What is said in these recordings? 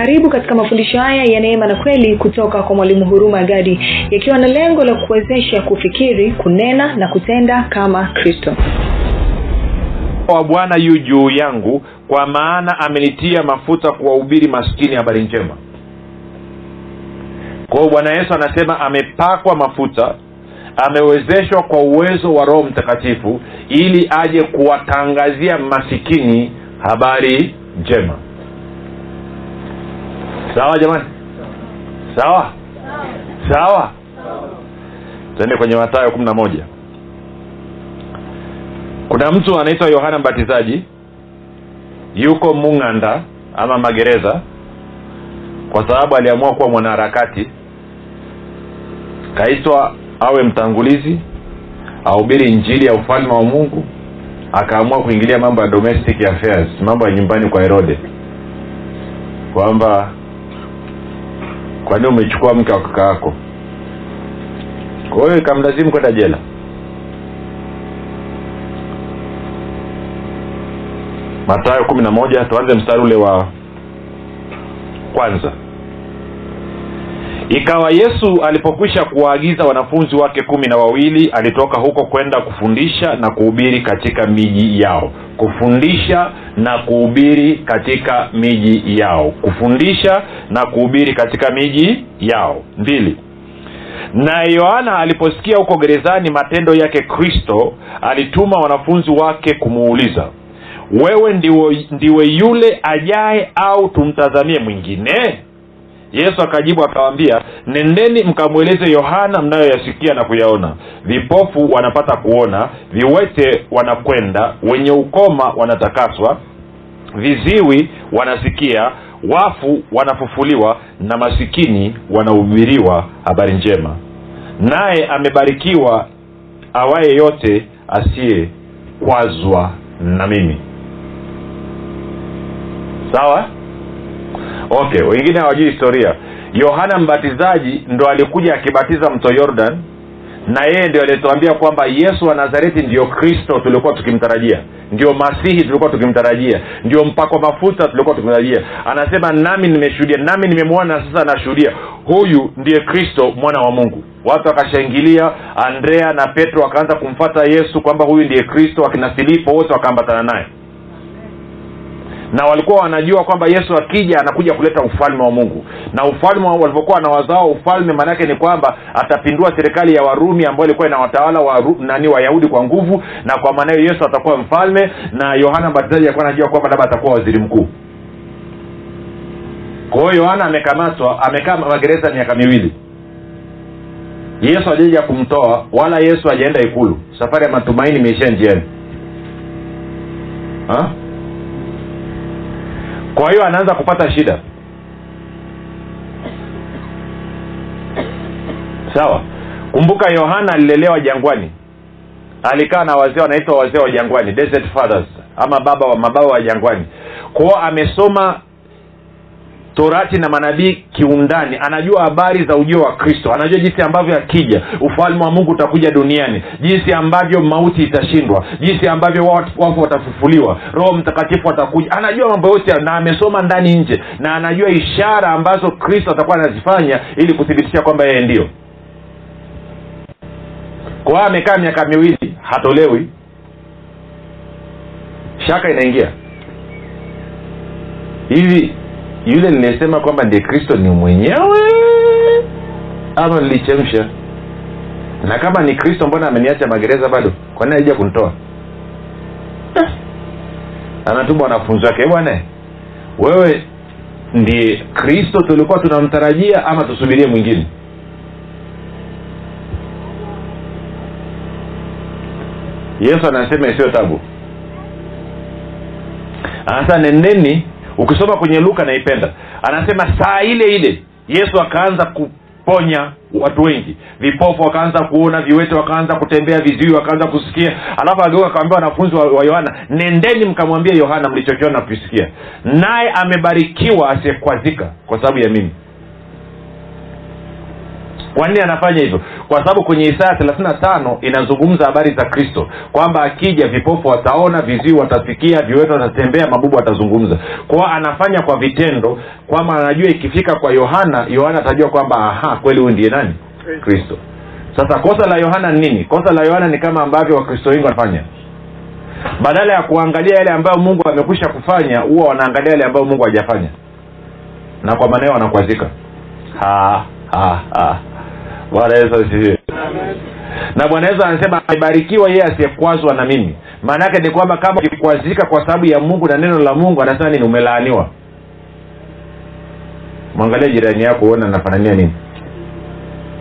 karibu katika mafundisho haya ya neema na kweli kutoka kwa mwalimu huruma gadi yakiwa na lengo la kuwezesha kufikiri kunena na kutenda kama kristo. Wa bwana yu juu yangu kwa maana amenitia mafuta kuwahubiri maskini habari njema. Kwa hiyo bwana yesu anasema amepakwa mafuta amewezeshwa kwa uwezo wa roho mtakatifu ili aje kuwatangazia masikini habari njema sawa jamani? Sawa? Sawa? Tuende kwenye matayo kumi na moja. Kuna mtu anaitwa yohana mbatizaji yuko mung'anda ama magereza kwa sababu aliamua kuwa mwanaharakati. Kaitwa awe mtangulizi ahubiri njili ya ufalme wa mungu akaamua kuingilia mambo ya domestic affairs mambo ya nyumbani kwa herode. Kwamba kwani umechukua mke wa kaka yako? Kwa hiyo ikamlazimu kwenda jela. Matayo kumi na moja tuanze mstari ule wa kwanza ikawa yesu alipokwisha kuwaagiza wanafunzi wake kumi na wawili alitoka huko kwenda kufundisha na kuhubiri katika miji yao. Kufundisha na kuhubiri katika miji yao. Kufundisha na kuhubiri katika miji yao. Mbili. Na yohana aliposikia huko gerezani matendo yake kristo alituma wanafunzi wake kumuuliza wewe ndiwe, ndiwe yule ajaye au tumtazamie mwingine yesu akajibu akawambia nendeni mkamweleze yohana mnayoyasikia na kuyaona. Vipofu wanapata kuona viwete wanakwenda wenye ukoma wanatakaswa viziwi wanasikia wafu wanafufuliwa na masikini wanahubiriwa habari njema. Naye amebarikiwa awaye yote asiyekwazwa na mimi. Sawa okay wengine hawajui historia. Yohana mbatizaji ndo alikuja akibatiza mto yordan na yeye ndio alituambia kwamba yesu wa nazareti ndio kristo tuliokuwa tukimtarajia ndio masihi tulikuwa tukimtarajia ndio mpakwa mafuta tuliokuwa tukimtarajia. Anasema nami nimeshuhudia nami nimemwona na sasa nashuhudia. Huyu ndiye kristo mwana wa mungu. Watu wakashangilia andrea na petro wakaanza kumfata yesu kwamba huyu ndiye kristo akina filipo wote wakaambatana naye na walikuwa wanajua kwamba yesu akija anakuja kuleta ufalme wa mungu. Na ufalme walivyokuwa wanawazao ufalme maanaake ni kwamba atapindua serikali ya warumi ambayo ilikuwa inawatawala wa, nani wayahudi kwa nguvu na kwa maana hiyo yesu atakuwa mfalme na yohana mbatizaji alikuwa anajua kwamba labda atakuwa waziri mkuu. Kwa hiyo yohana amekamatwa amekaa magereza miaka miwili. Yesu ajaja kumtoa wala yesu ajaenda ikulu. Safari ya matumaini imeishia njiani. Ha? Kwa hiyo anaanza kupata shida. Sawa. Kumbuka yohana alilelewa jangwani. Alikaa na wazee wanaitwa wazee wa jangwani desert fathers ama baba wa mababa wa jangwani. Kwao amesoma torati na manabii kiundani. Anajua habari za ujio wa kristo. Anajua jinsi ambavyo akija ufalme wa mungu utakuja duniani. Jinsi ambavyo mauti itashindwa. Jinsi ambavyo wafu watafufuliwa. Roho mtakatifu atakuja. Anajua mambo yote na amesoma ndani nje. Na anajua ishara ambazo kristo atakuwa anazifanya ili kuthibitisha kwamba yeye ndio kwa amekaa miaka miwili hatolewi. Shaka inaingia. Hivi yule niliyesema kwamba ndiye kristo ni mwenyewe. Ama nilichemsha. Na kama ni kristo mbona ameniacha magereza bado? Kwanini alija kunitoa? Anatuma wanafunzi wake. Bwana wewe ndiye kristo tulikuwa tunamtarajia ama tusubirie mwingine? Yesu anasema isiyo tabu. Anasema nendeni ukisoma kwenye luka naipenda. Anasema saa ile ile yesu akaanza kuponya watu wengi. Vipofu wakaanza kuona viwete wakaanza kutembea viziwi wakaanza kusikia. Alafu ageuka akawambia wanafunzi wa, wa yohana nendeni mkamwambia yohana mlichokiona na kuisikia naye amebarikiwa asiyekwazika kwa sababu ya mimi kwa nini anafanya hivyo? Kwa sababu kwenye isaya thelathini na tano inazungumza habari za kristo kwamba akija vipofu wataona viziwi watasikia viwetu watatembea mabubu watazungumza. Kwao anafanya kwa vitendo kwamba anajua ikifika kwa yohana yohana atajua kwamba aha kweli huyu ndiye nani? Kristo. Sasa kosa la yohana ni nini? Kosa la yohana ni kama ambavyo wakristo wengi wanafanya. Badala ya kuangalia yale ambayo mungu amekwisha kufanya huwa wanaangalia yale ambayo mungu hajafanya. Na kwa maneo wanakwazika. Ha, ha, ha. Bwana yesu asifiwe. Na bwana yesu anasema amebarikiwa yeye asiyekwazwa na mimi. Maana yake ni kwamba kama ukikwazika kwa sababu ya mungu na neno la mungu anasema nini? Umelaaniwa. Mwangalia jirani yako uone anafanania nini.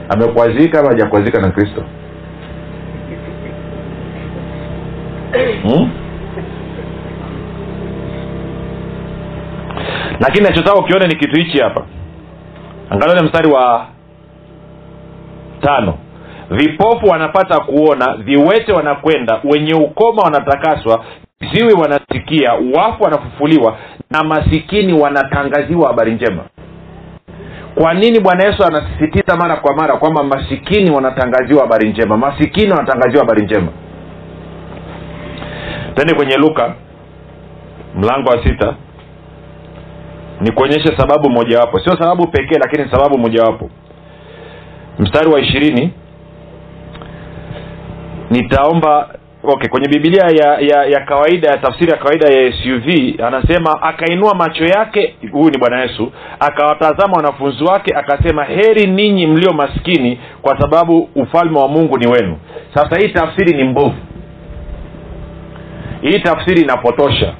Amekwazika ama hajakwazika na kristo? Hmm? lakini nachotaka ukione ni kitu hichi hapa. Angalia mstari wa tano. Vipofu wanapata kuona viwete wanakwenda wenye ukoma wanatakaswa ziwi wanasikia wafu wanafufuliwa na masikini wanatangaziwa habari njema. Kwa nini bwana yesu anasisitiza mara kwa mara kwamba masikini wanatangaziwa habari njema? Masikini wanatangaziwa habari njema. Tende kwenye luka mlango wa sita. Ni kuonyesha sababu mojawapo. Sio sababu pekee lakini sababu mojawapo mstari wa ishirini. Nitaomba okay kwenye bibilia ya, ya ya kawaida ya tafsiri ya kawaida ya suv anasema akainua macho yake huyu ni bwana yesu akawatazama wanafunzi wake akasema heri ninyi mlio maskini kwa sababu ufalme wa mungu ni wenu sasa hii tafsiri ni mbovu. Hii tafsiri inapotosha.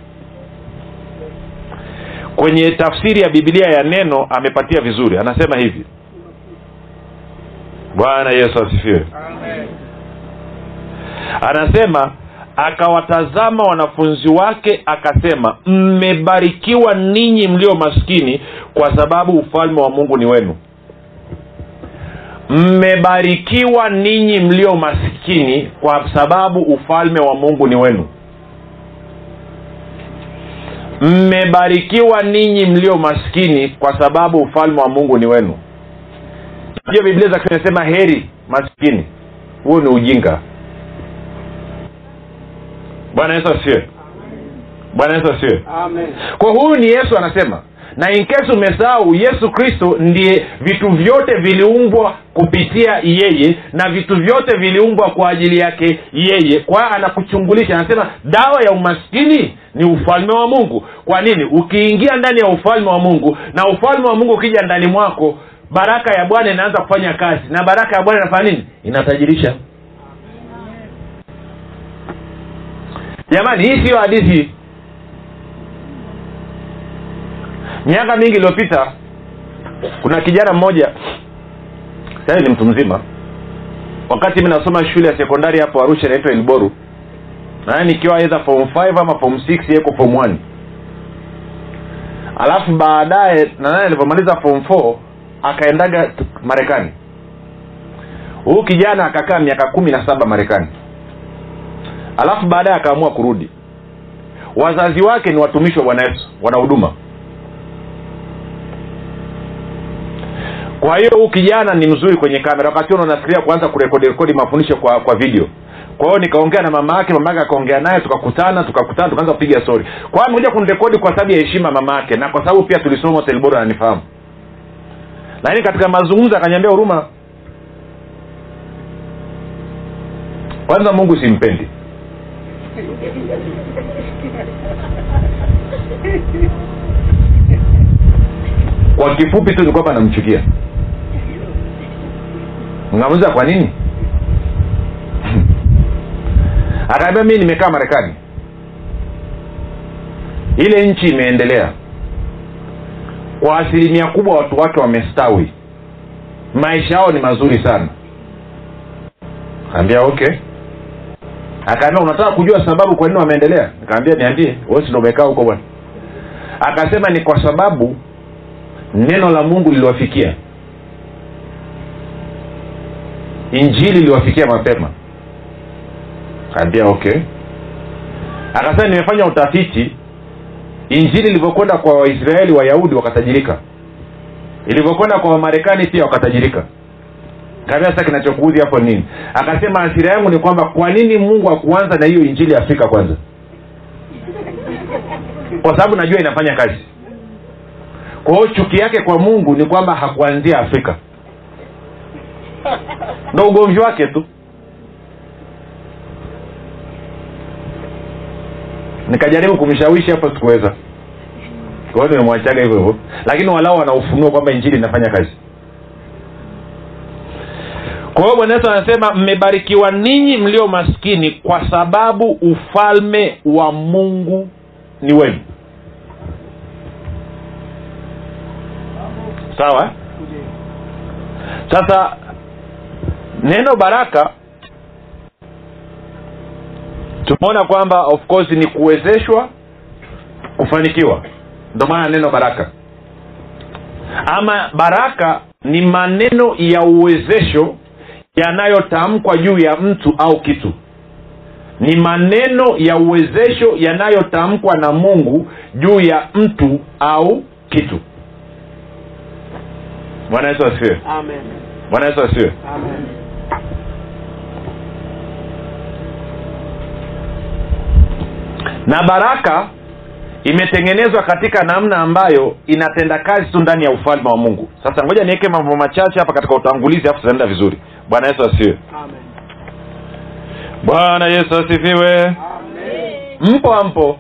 Kwenye tafsiri ya bibilia ya neno amepatia vizuri. Anasema hivi bwana yesu asifiwe. Anasema akawatazama wanafunzi wake akasema mmebarikiwa ninyi mlio maskini kwa sababu ufalme wa mungu ni wenu. Mmebarikiwa ninyi mlio maskini kwa sababu ufalme wa mungu ni wenu. Mmebarikiwa ninyi mlio maskini kwa sababu ufalme wa mungu ni wenu najua biblia za zinasema heri maskini. Huo ni ujinga. Bwana yesu asiwe bwana yesu asiwe kwa huyu ni yesu anasema na inkesi umesahau yesu kristo ndiye vitu vyote viliumbwa kupitia yeye na vitu vyote viliumbwa kwa ajili yake yeye. Kwa anakuchungulisha anasema dawa ya umaskini ni ufalme wa mungu. Kwa nini? Ukiingia ndani ya ufalme wa mungu na ufalme wa mungu ukija ndani mwako baraka ya bwana inaanza kufanya kazi. Na baraka ya bwana inafanya nini? Inatajirisha. Jamani hii siyo hadithi. Miaka mingi iliyopita kuna kijana mmoja sasa ni mtu mzima. Wakati mi nasoma shule ya sekondari hapo arusha inaitwa ilboru naye nikiwa edha form 5 ama form six yeko form one. Alafu baadaye nanaye alivyomaliza form 4 akaendaga marekani. Huyu kijana akakaa miaka kumi na saba marekani. Alafu baadaye akaamua kurudi. Wazazi wake ni watumishi wa bwana yesu wanahuduma kwa hiyo huu kijana ni mzuri kwenye kamera. Wakati huo nafikiria kuanza kurekodi rekodi mafundisho kwa kwa video. Kwa hiyo nikaongea na mama yake mama yake akaongea naye tukakutana tukakutana tukaanza kupiga stori kwa hiyo amekuja kunirekodi kwa sababu ya heshima mama yake na kwa sababu pia tulisoma telbora ananifahamu lakini katika mazungumzo akanyambia huruma. Kwanza mungu simpendi. Kwa kifupi tu ni kwamba namchukia. Ngamuza kwa nini? Akaambia mii nimekaa marekani. Ile nchi imeendelea kwa asilimia kubwa watu wake wamestawi. Maisha yao ni mazuri sana. Kaambia okay. Akaambia unataka kujua sababu kwa nini wameendelea? Nikaambia niambie ndo umekaa huko bwana? Akasema ni kwa sababu neno la mungu liliwafikia. Injili iliwafikia mapema. Kaambia okay. Akasema nimefanya utafiti injili ilivyokwenda kwa waisraeli wayahudi wakatajirika. Ilivyokwenda kwa wamarekani pia wakatajirika. Kaambia sasa kinachokuudhi hapo nini? Akasema hasira yangu ni kwamba kwa nini mungu akuanza na hiyo injili afrika kwanza? Kwa sababu najua inafanya kazi. Kwa hiyo chuki yake kwa mungu ni kwamba hakuanzia afrika. Ndo ugomvi wake tu nikajaribu kumshawishi hapo sikuweza. Kwa hiyo nimemwachaga hivyo hivyo. Lakini walao wanaufunua kwamba injili inafanya kazi. Kwa hiyo bwana yesu anasema mmebarikiwa ninyi mlio maskini kwa sababu ufalme wa mungu ni wenu. Sawa? Sasa neno baraka tumeona kwamba of course ni kuwezeshwa kufanikiwa. Ndio maana neno baraka. Ama baraka ni maneno ya uwezesho yanayotamkwa juu ya mtu au kitu. Ni maneno ya uwezesho yanayotamkwa na mungu juu ya mtu au kitu. Bwana yesu asifiwe. Bwana yesu asifiwe na baraka imetengenezwa katika namna ambayo inatenda kazi tu ndani ya ufalme wa mungu. Sasa ngoja niweke mambo machache hapa katika utangulizi alafu tutaenda vizuri. Bwana yesu asifiwe. Bwana yesu asifiwe. Amen. mpo ampo?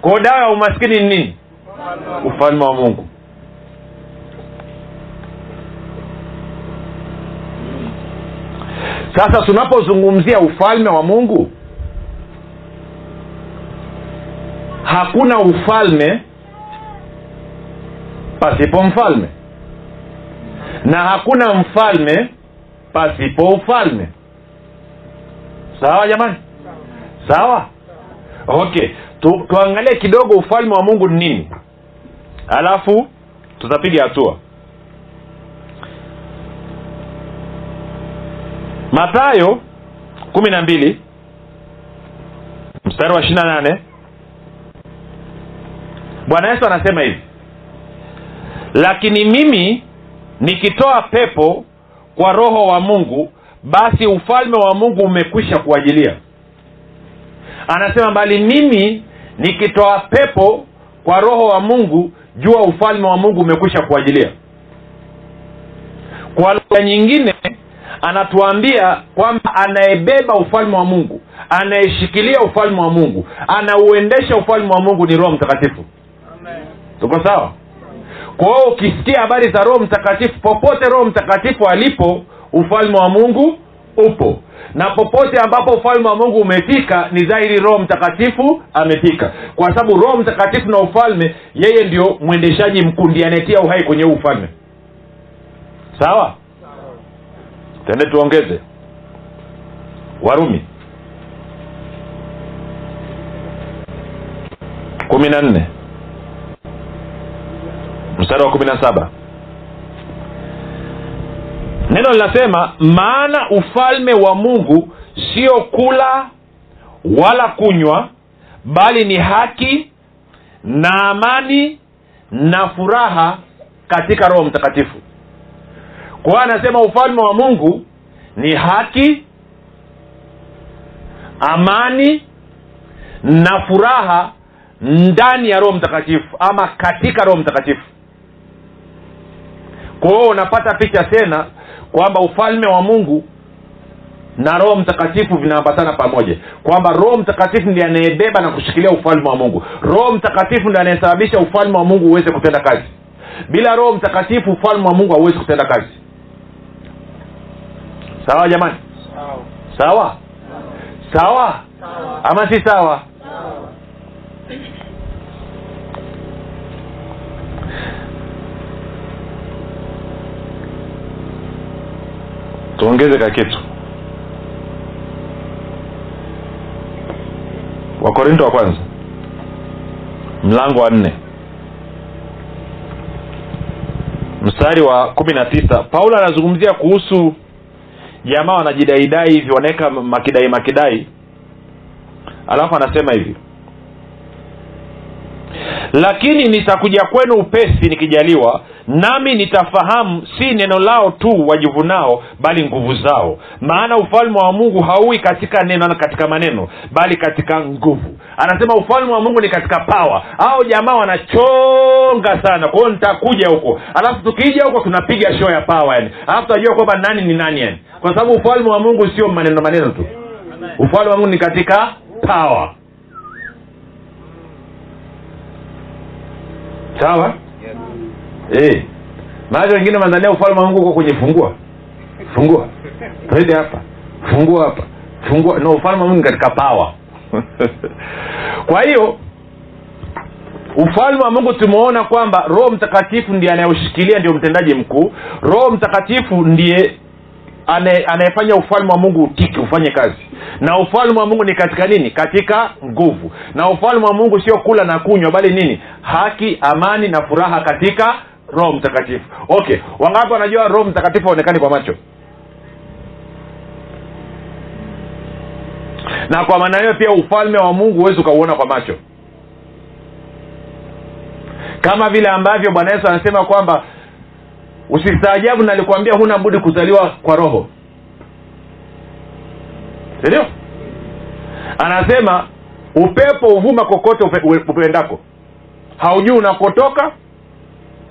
Kwao dawa ya umaskini ni nini? Ufalme wa mungu. Sasa tunapozungumzia ufalme wa mungu hakuna ufalme pasipo mfalme. Na hakuna mfalme pasipo ufalme. Sawa jamani? Sawa? Okay. Tu, tuangalie kidogo ufalme wa mungu ni nini. Alafu tutapiga hatua. Matayo kumi na mbili mstari wa ishiri na nane bwana yesu anasema hivi lakini mimi nikitoa pepo kwa roho wa mungu basi ufalme wa mungu umekwisha kuajilia anasema bali mimi nikitoa pepo kwa roho wa mungu jua ufalme wa mungu umekwisha kuajilia kwa lugha nyingine anatuambia kwamba anayebeba ufalme wa mungu anayeshikilia ufalme wa mungu anauendesha ufalme wa mungu ni roho mtakatifu. Tuko sawa? Kwa hiyo ukisikia habari za roho mtakatifu popote roho mtakatifu alipo ufalme wa mungu upo. Na popote ambapo ufalme wa mungu umefika ni dhahiri roho mtakatifu amefika. Kwa sababu roho mtakatifu na ufalme yeye ndio mwendeshaji mkuu ndiye anayetia uhai kwenye huu ufalme. Sawa? Tende tuongeze. Warumi. Kumi na nne mstari wa kumi na saba. Neno linasema maana ufalme wa mungu sio kula wala kunywa bali ni haki na amani na furaha katika roho mtakatifu. Kwa hiyo anasema ufalme wa mungu ni haki amani na furaha ndani ya roho mtakatifu ama katika roho mtakatifu kwa hiyo unapata picha tena kwamba ufalme wa mungu na roho mtakatifu vinaambatana pamoja. Kwamba roho mtakatifu ndi anayebeba na kushikilia ufalme wa mungu. Roho mtakatifu ndi anayesababisha ufalme wa mungu uweze kutenda kazi. Bila roho mtakatifu ufalme wa mungu hauwezi kutenda kazi. Sawa jamani? Sawa. sawa? Sawa. Sawa. ama si sawa Sawa. Tuongeze ka kitu. Wakorinto wa kwanza. Mlango wa nne. Mstari wa kumi na tisa paulo anazungumzia kuhusu jamaa wanajidaidai hivi wanaweka makidai makidai. Alafu anasema hivi. Lakini nitakuja kwenu upesi nikijaliwa nami nitafahamu si neno lao tu wajivunao bali nguvu zao. Maana ufalme wa mungu hauwi katika neno katika maneno bali katika nguvu. Anasema ufalme wa mungu ni katika pawa au jamaa wanachonga sana. Kwa nitakuja huko. Alafu tukija huko tunapiga show ya pawa yani. Alafu tunajua kwamba nani ni nani yani. Kwa sababu ufalme wa mungu sio maneno maneno tu. Ufalme wa mungu ni katika pawa sawa Eh. maana wengine wanadhania ufalme wa mungu uko kwenye fungua. Fungua. Twende hapa. Fungua hapa. Fungua. No ufalme wa mungu katika pawa kwa hiyo ufalme wa mungu tumeona kwamba roho mtakatifu ndiye anayeushikilia ndio mtendaji mkuu. Roho mtakatifu ndiye anayefanya ufalme wa mungu utiki ufanye kazi. Na ufalme wa mungu ni katika nini? Katika nguvu. Na ufalme wa mungu sio kula na kunywa bali nini? Haki amani na furaha katika roho mtakatifu. Okay wangapi wanajua roho mtakatifu haonekani kwa macho? Na kwa maana hiyo pia ufalme wa mungu huwezi ukauona kwa macho. Kama vile ambavyo bwana yesu anasema kwamba usistaajabu nalikuambia huna budi kuzaliwa kwa roho. Sindio anasema upepo uvuma kokote upe- upe- upendako. Haujui unakotoka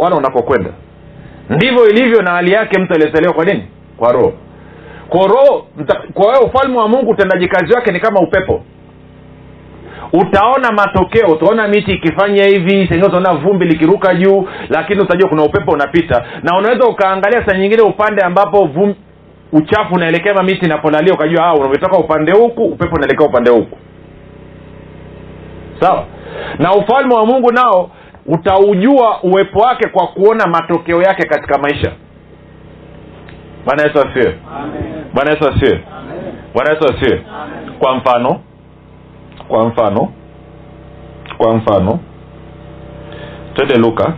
wala unakokwenda? Ndivyo ilivyo na hali yake mtu aliyezaliwa kwa nini? Kwa roho. Kwa roho kwa wewe ufalme wa mungu utendaji kazi wake ni kama upepo. Utaona matokeo utaona miti ikifanya hivi sengine utaona vumbi likiruka juu lakini utajua kuna upepo unapita. Na unaweza ukaangalia saa nyingine upande ambapo vumbi uchafu unaelekea ma miti inapolalia ukajua unavyotoka upande huku upepo unaelekea upande huku. Sawa? Na ufalme wa mungu nao utaujua uwepo wake kwa kuona matokeo yake katika maisha. Bwana yesu asiwe bwana yesu asiwe bwana yesu asiwe kwa mfano kwa mfano kwa mfano twende luka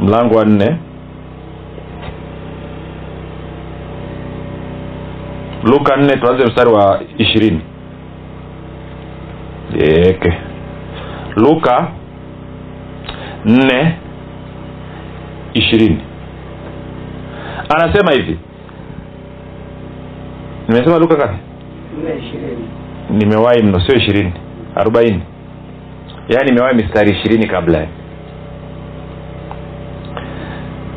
mlango wa nne. Luka nne tuanze mstari wa ishirini. Eke luka nne ishirini. Anasema hivi. Nimesema luka kati nimewahi mno sio ishirini arobaini. Yaani nimewahi mistari ishirini kabla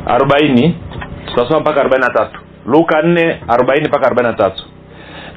arobaini tutasoma mpaka arobaini na tatu. Luka nne arobaini mpaka arobaini na tatu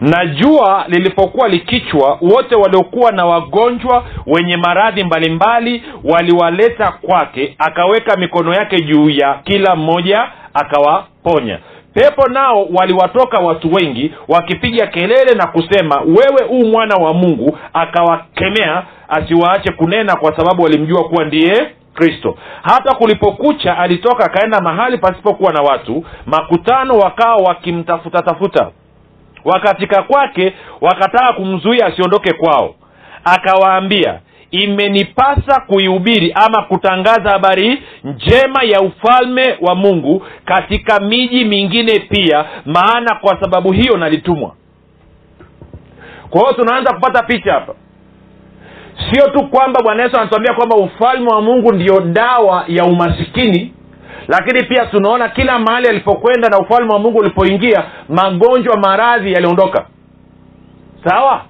na jua lilipokuwa likichwa wote waliokuwa na wagonjwa wenye maradhi mbalimbali waliwaleta kwake akaweka mikono yake juu ya kila mmoja akawaponya. Pepo nao waliwatoka watu wengi wakipiga kelele na kusema wewe huu mwana wa mungu akawakemea asiwaache kunena kwa sababu walimjua kuwa ndiye kristo. Hata kulipokucha alitoka akaenda mahali pasipokuwa na watu makutano wakawa wakimtafuta tafuta wakafika kwake wakataka kumzuia asiondoke kwao. Akawaambia imenipasa kuihubiri ama kutangaza habari njema ya ufalme wa mungu katika miji mingine pia maana kwa sababu hiyo nalitumwa. Kwa hiyo tunaanza kupata picha hapa. Sio tu kwamba bwana yesu anatuambia kwamba ufalme wa mungu ndio dawa ya umasikini lakini pia tunaona kila mahali alipokwenda na ufalme wa mungu ulipoingia magonjwa maradhi yaliondoka. Sawa?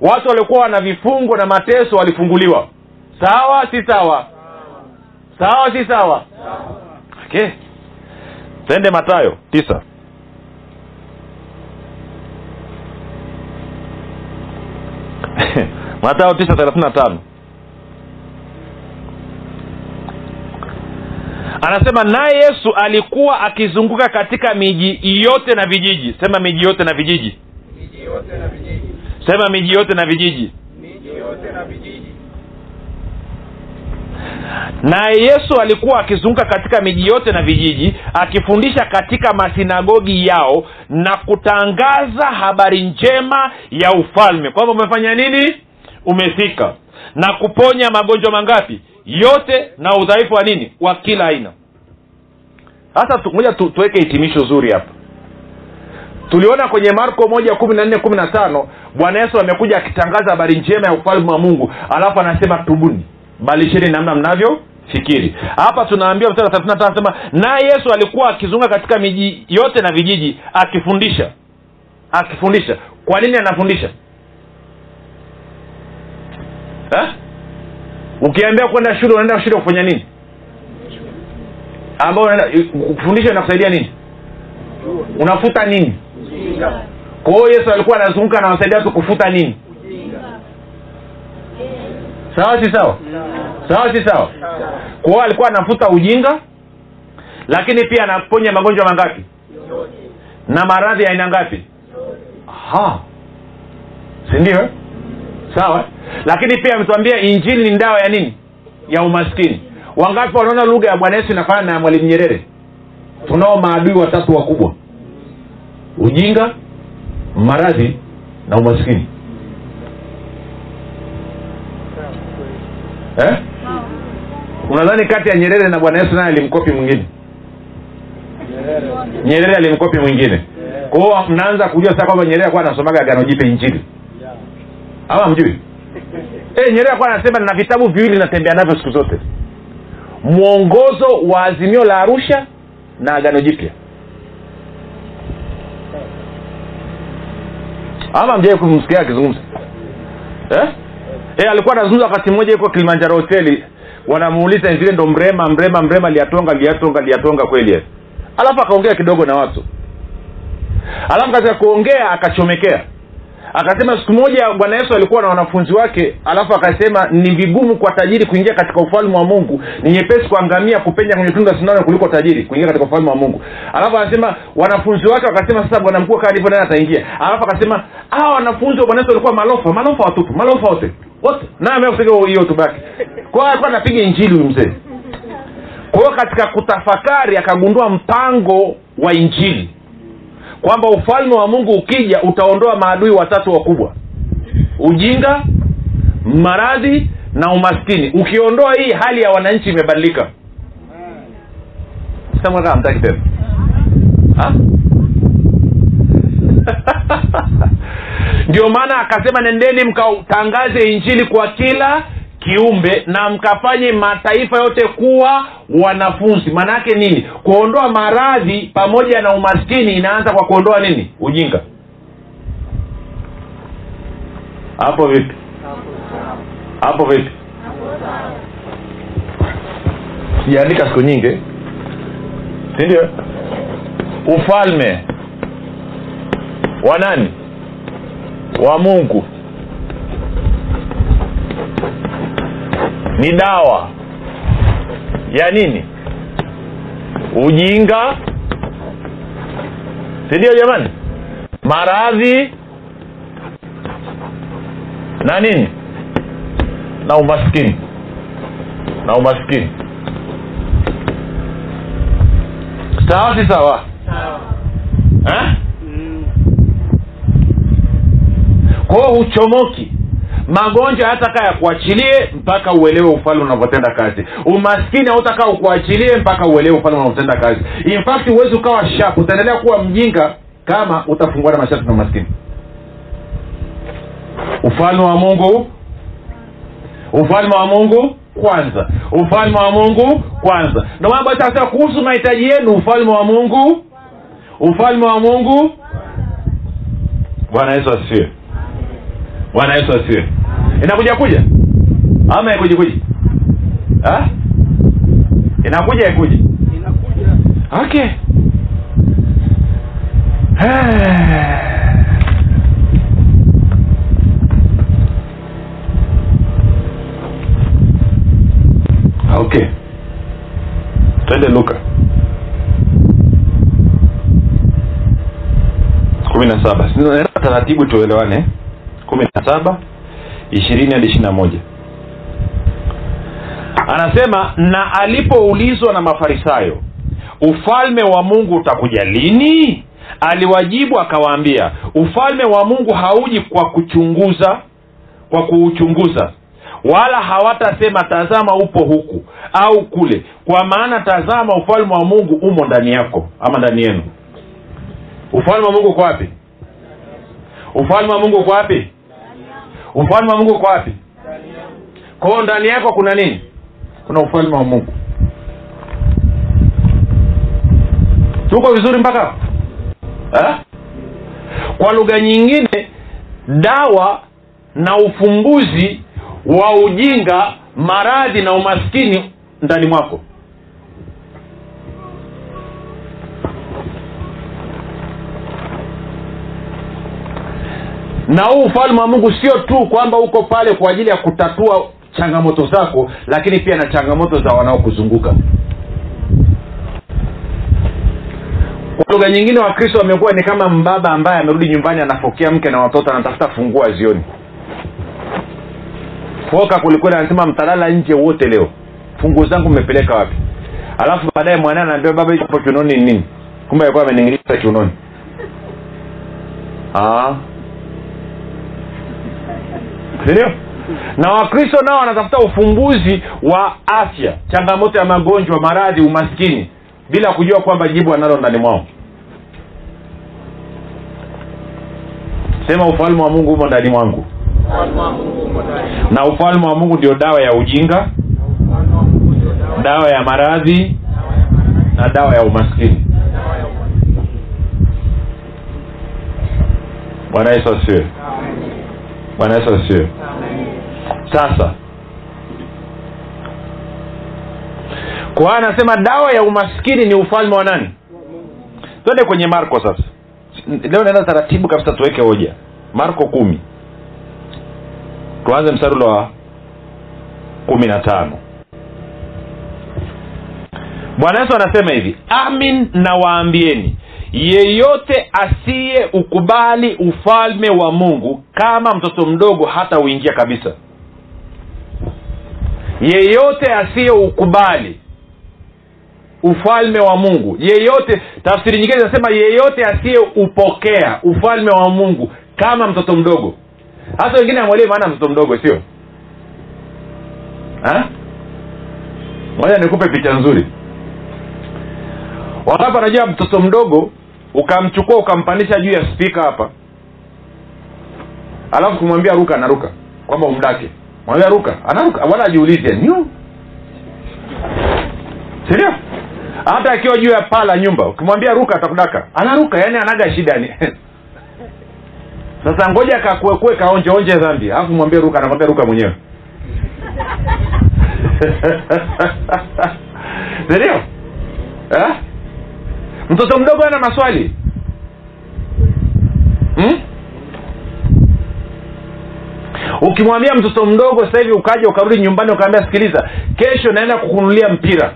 Watu waliokuwa wana vifungo na mateso walifunguliwa. Sawa si sawa? Sawa si sawa? Okay. Tende matayo tisa. Matayo tisa thelathini na tano anasema naye yesu alikuwa akizunguka katika miji yote na vijiji. Sema miji yote na vijiji. Miji yote na vijiji. Sema miji yote na vijiji. Miji yote na vijiji. Naye yesu alikuwa akizunguka katika miji yote na vijiji akifundisha katika masinagogi yao na kutangaza habari njema ya ufalme. Kwamba umefanya nini? Umefika. Na kuponya magonjwa mangapi yote na udhaifu wa nini? Wa kila aina. Sasa ngoja tu, tuweke hitimisho zuri hapa. Tuliona kwenye marko moja kumi na nne kumi na tano bwana yesu amekuja akitangaza habari njema ya ufalme wa mungu. Alafu anasema tubuni balisheni namna mnavyo fikiri hapa tunaambia mstari naye yesu alikuwa akizunguka katika miji yote na vijiji akifundisha. Akifundisha. Kwa nini anafundisha? Eh? Ukiambia kwenda shule unaenda shule kufanya nini? Ambao kufundisha inakusaidia nini? Unafuta nini? Kwa hiyo yesu alikuwa anazunguka anawasaidia watu kufuta nini? Sawa si sawa? Sawa si sawa? Kwa hiyo alikuwa anafuta ujinga lakini pia anaponya magonjwa mangapi? Na maradhi ya aina ngapi? Aha. Sawa? Lakini pia ametuambia injili ni dawa ya nini? Ya umaskini. Wangapi wanaona lugha ya bwana yesu inafanana na mwalimu nyerere? Tunao maadui watatu wakubwa. Ujinga maradhi na umaskini. Eh? unadhani kati ya nyerere na bwana yesu naye alimkopi mwingine? Nyerere alimkopi mwingine. Kwa hiyo mnaanza kujua sasa kwamba nyerere alikuwa anasomaga agano jipe injili ama mjui e, nyerere alikuwa anasema na vitabu viwili natembea navyo siku zote. Mwongozo wa azimio la arusha na agano jipya. Ama mjai kumsikia akizungumza? Eh? e, alikuwa anazungumza wakati mmoja yuko kilimanjaro hoteli. Wanamuuliza zile ndo mrema mrema mrema liatonga liatonga liatonga kweli alafu akaongea kidogo na watu. Alafu katika kuongea akachomekea akasema siku moja bwana yesu alikuwa na wanafunzi wake alafu akasema ni vigumu kwa tajiri kuingia katika ufalme wa mungu. Ni nyepesi kuangamia kupenya kwenye tunda sindano kuliko tajiri kuingia katika ufalme wa mungu. Alafu anasema wanafunzi wake wakasema sasa bwana mkuu kaa naye ataingia. Alafu akasema hawa wanafunzi wa bwana yesu walikuwa malofa malofa watupu malofa wote wote. Naye hiyo tubaki kwa alikuwa anapiga injili huyu mzee. Kwa hiyo katika kutafakari akagundua mpango wa injili kwamba ufalme wa mungu ukija utaondoa maadui watatu wakubwa. Ujinga maradhi na umaskini. Ukiondoa hii hali ya wananchi imebadilika. Ndio maana akasema nendeni mkatangaze injili kwa kila kiumbe na mkafanye mataifa yote kuwa wanafunzi. Maanaake nini? Kuondoa maradhi pamoja na umaskini inaanza kwa kuondoa nini? Ujinga. Hapo vipi? Hapo vipi? Sijaandika siku nyingi. Sindio ufalme wa nani? Wa mungu ni dawa ya nini? Ujinga. Sindio jamani? Maradhi na nini? Na umaskini. Na umaskini. Sawa si sawa? Eh? kwao huchomoki magonjwa hayatakaa yakuachilie mpaka uelewe ufalme unavyotenda kazi. Umaskini hautakaa ukuachilie mpaka uelewe ufalme unavyotenda kazi. In fact huwezi ukawa shap utaendelea kuwa mjinga kama utafungua na masharti na umaskini. Ufalme wa mungu ufalme wa mungu kwanza. Ufalme wa mungu kwanza. Ndio maana kuhusu mahitaji yenu ufalme wa mungu ufalme wa mungu. Bwana yesu asifiwe. Bwana yesu asifiwe inakuja kuja? Ama ikuji kuji? Inakuja ikuji okay. Okay. Twende luka. Kumi na saba. Taratibu tuelewane. Kumi na saba ishirini hadi ishiri na moja. Anasema na alipoulizwa na mafarisayo ufalme wa mungu utakuja lini? Aliwajibu akawaambia ufalme wa mungu hauji kwa kuchunguza kwa kuuchunguza wala hawatasema tazama upo huku au kule kwa maana tazama ufalme wa mungu umo ndani yako ama ndani yenu. Ufalme wa mungu uko wapi? Ufalme wa mungu uko wapi ufalme wa mungu uko wapi? Kwao ndani yako kuna nini? Kuna ufalme wa mungu. Tuko vizuri mpaka eh? kwa lugha nyingine dawa na ufumbuzi wa ujinga maradhi na umaskini ndani mwako na huu ufalme wa mungu sio tu kwamba uko pale kwa ajili ya kutatua changamoto zako lakini pia na changamoto za wanaokuzunguka. Kwa lugha nyingine wakristo wamekuwa ni kama mbaba ambaye amerudi nyumbani anafokea mke na watoto anatafuta fungua zioni foka kulikweli anasema mtalala nje wote leo. Funguo zangu mmepeleka wapi? Alafu baadaye mwanae anaambia baba hapo kiunoni ni nini? Kumbe alikuwa ameningiliza kiunoni Ah. Sindio na wakristo nao wanatafuta ufumbuzi wa afya changamoto ya magonjwa maradhi umaskini bila kujua kwamba jibu analo ndani mwao. Sema ufalme wa mungu humo ndani mwangu. Umo na ufalme wa mungu ndio dawa ya ujinga dawa ya maradhi na dawa ya umaskini. Dawa ya umaskini. bwana yesu asiwe bwana yesu asiwe sasa kwa anasema dawa ya umaskini ni ufalme wa nani? Twende kwenye marko sasa. Leo naenda taratibu kabisa tuweke hoja. Marko kumi. Tuanze mstari wa kumi na tano. Bwana yesu anasema hivi amin nawaambieni yeyote asiye ukubali ufalme wa mungu kama mtoto mdogo hata uingia kabisa. Yeyote asiye ukubali ufalme wa mungu yeyote tafsiri nyingine zinasema yeyote asiye upokea ufalme wa mungu kama mtoto mdogo. Hasa wengine amwelewi maana mtoto mdogo sio? Moja nikupe picha nzuri. Wakati anajua mtoto mdogo ukamchukua ukampandisha juu ya spika hapa. Alafu kumwambia ruka anaruka. Kwamba umdake. Mwambia ruka. Anaruka. Wala ajiulize nyu? Sindio? Hata akiwa juu ya paa la nyumba ukimwambia ruka atakudaka. Anaruka yani anaga shida ni. Sasa ngoja kakuekue kaonje onje dhambi. Alafu mwambie ruka anakwambia ruka mwenyewe. Sindio? Eh? Mtoto mdogo ana maswali? Hmm? ukimwambia mtoto mdogo sasa hivi ukaja ukarudi nyumbani ukaambia sikiliza kesho naenda kukunulia mpira.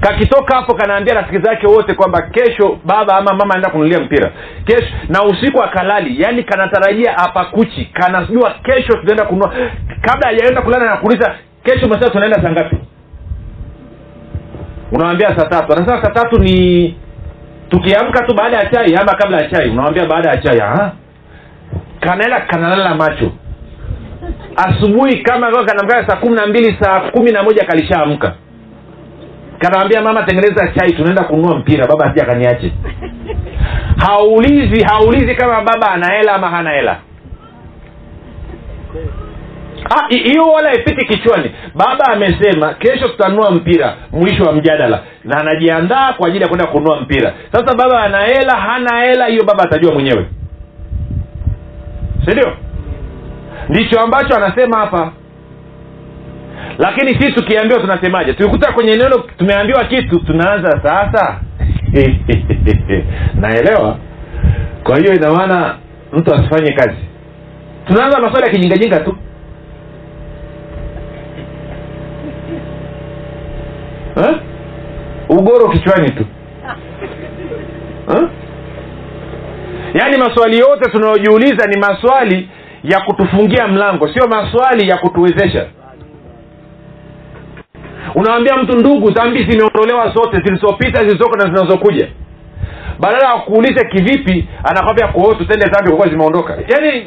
Kakitoka hapo kanaambia rafiki zake wote kwamba kesho baba ama mama anaenda kununulia mpira. Kesho na usiku akalali yaani kanatarajia apakuchi kanajua kesho tunaenda kununua. Kabla hajaenda kulala nakuuliza kesho masaa tunaenda saa unawambia saa tatu. Anasema saa tatu ni tukiamka tu baada ya chai ama kabla ya chai? Unawambia baada ya chai kanaela kanaenda kanalala macho. Asubuhi kama kanamkaa saa kumi na mbili saa kumi na moja kalishaamka. Kanawambia mama tengeneza chai tunaenda kununua mpira baba asija kaniache haulizi haulizi kama baba ana hela ama hana hela. Ah, hiyo wala ipiti kichwani. Baba amesema kesho tutanunua mpira mwisho wa mjadala. Na anajiandaa kwa ajili ya kwenda kununua mpira. Sasa baba ana hela hana hela hiyo baba atajua mwenyewe. Sindio ndicho ambacho anasema hapa. Lakini sisi tukiambiwa tunasemaje? Tukikuta kwenye neno tumeambiwa kitu tunaanza sasa. Naelewa? Kwa hiyo ina maana mtu asifanye kazi. Tunaanza maswali ya kijingajinga tu Eh? ugoro kichwani tu. Eh? yaani maswali yote tunayojiuliza ni maswali ya kutufungia mlango sio maswali ya kutuwezesha. Unawambia mtu ndugu dhambi zimeondolewa zote zilizopita zilizoko na zinazokuja. Badala ya kuuliza kivipi anakwambia kwao tutende dhambi kwakuwa zimeondoka. Yaani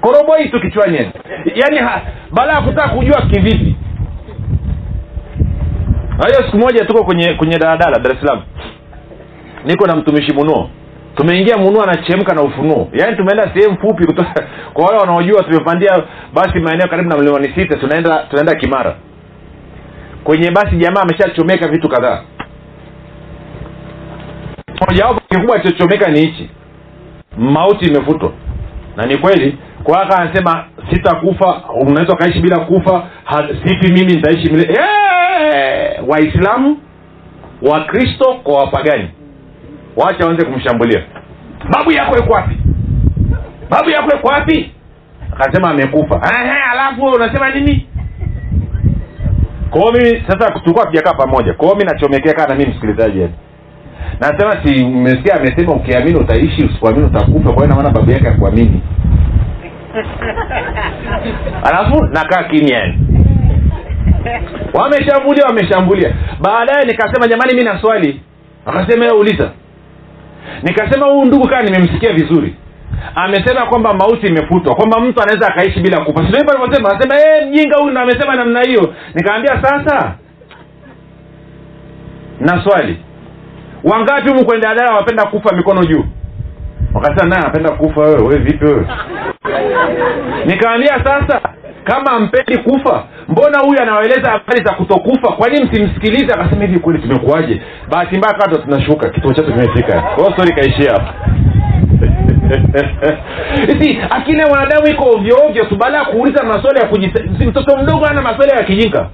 koroboi tu kichwani yani yaani badala ya kutaka kujua kivipi hiyo siku moja tuko kwenye kwenye daladala dar es salaam. Niko na mtumishi munuo. Tumeingia munua anachemka na ufunuo. Yaani tumeenda sehemu fupi kutoka kwa wale wanaojua tumepandia basi maeneo karibu na mlimani sita tunaenda tunaenda kimara. Kwenye basi jamaa ameshachomeka vitu kadhaa. Mojawapo kikubwa alichochomeka ni hichi. Mauti imefutwa. Na ni kweli kwa haka anasema sitakufa. Unaweza ukaishi bila kufa. Sifi mimi nitaishi mile waislamu wakristo kwa wapagani. Wacha waanze kumshambulia. Babu yako yuko wapi? Babu yako yuko wapi? Akasema amekufa. Alafu unasema nini? Kwao mimi sasa tulikuwa tujakaa pamoja. Kwao mi nachomekea kaa na mii msikilizaji. Nasema si mmesikia amesema ukiamini utaishi usipoamini utakufa. Kwa hiyo namaana babu yake akuamini alafu nakaa kimya. Yani wameshambulia wameshambulia. Baadaye nikasema jamani mi na swali. Akasema "Eh, uliza. Nikasema huyu ndugu kaa nimemsikia vizuri. Amesema kwamba mauti imefutwa kwamba mtu anaweza akaishi bila kufa. Sindio hivyo anasema "Eh, mjinga huyu amesema namna hiyo. Nikaambia sasa na swali. Wangapi humu kwenye daladala wapenda kufa mikono juu? Wakasema naye anapenda kufa wewe. We vipi wewe nikaambia sasa kama ampendi kufa mbona huyu anawaeleza habari za kutokufa? Kwa nini msimsikilize? Akasema hivi kweli tumekuaje bahati mbaya kato tunashuka kituo chetu kimefika. Kwao stori kaishia hapo. Si akili ya mwanadamu iko ovyoovyo ovyo tu baada ya kuuliza maswali ya kujisa mtoto mdogo ana maswali ya kijinga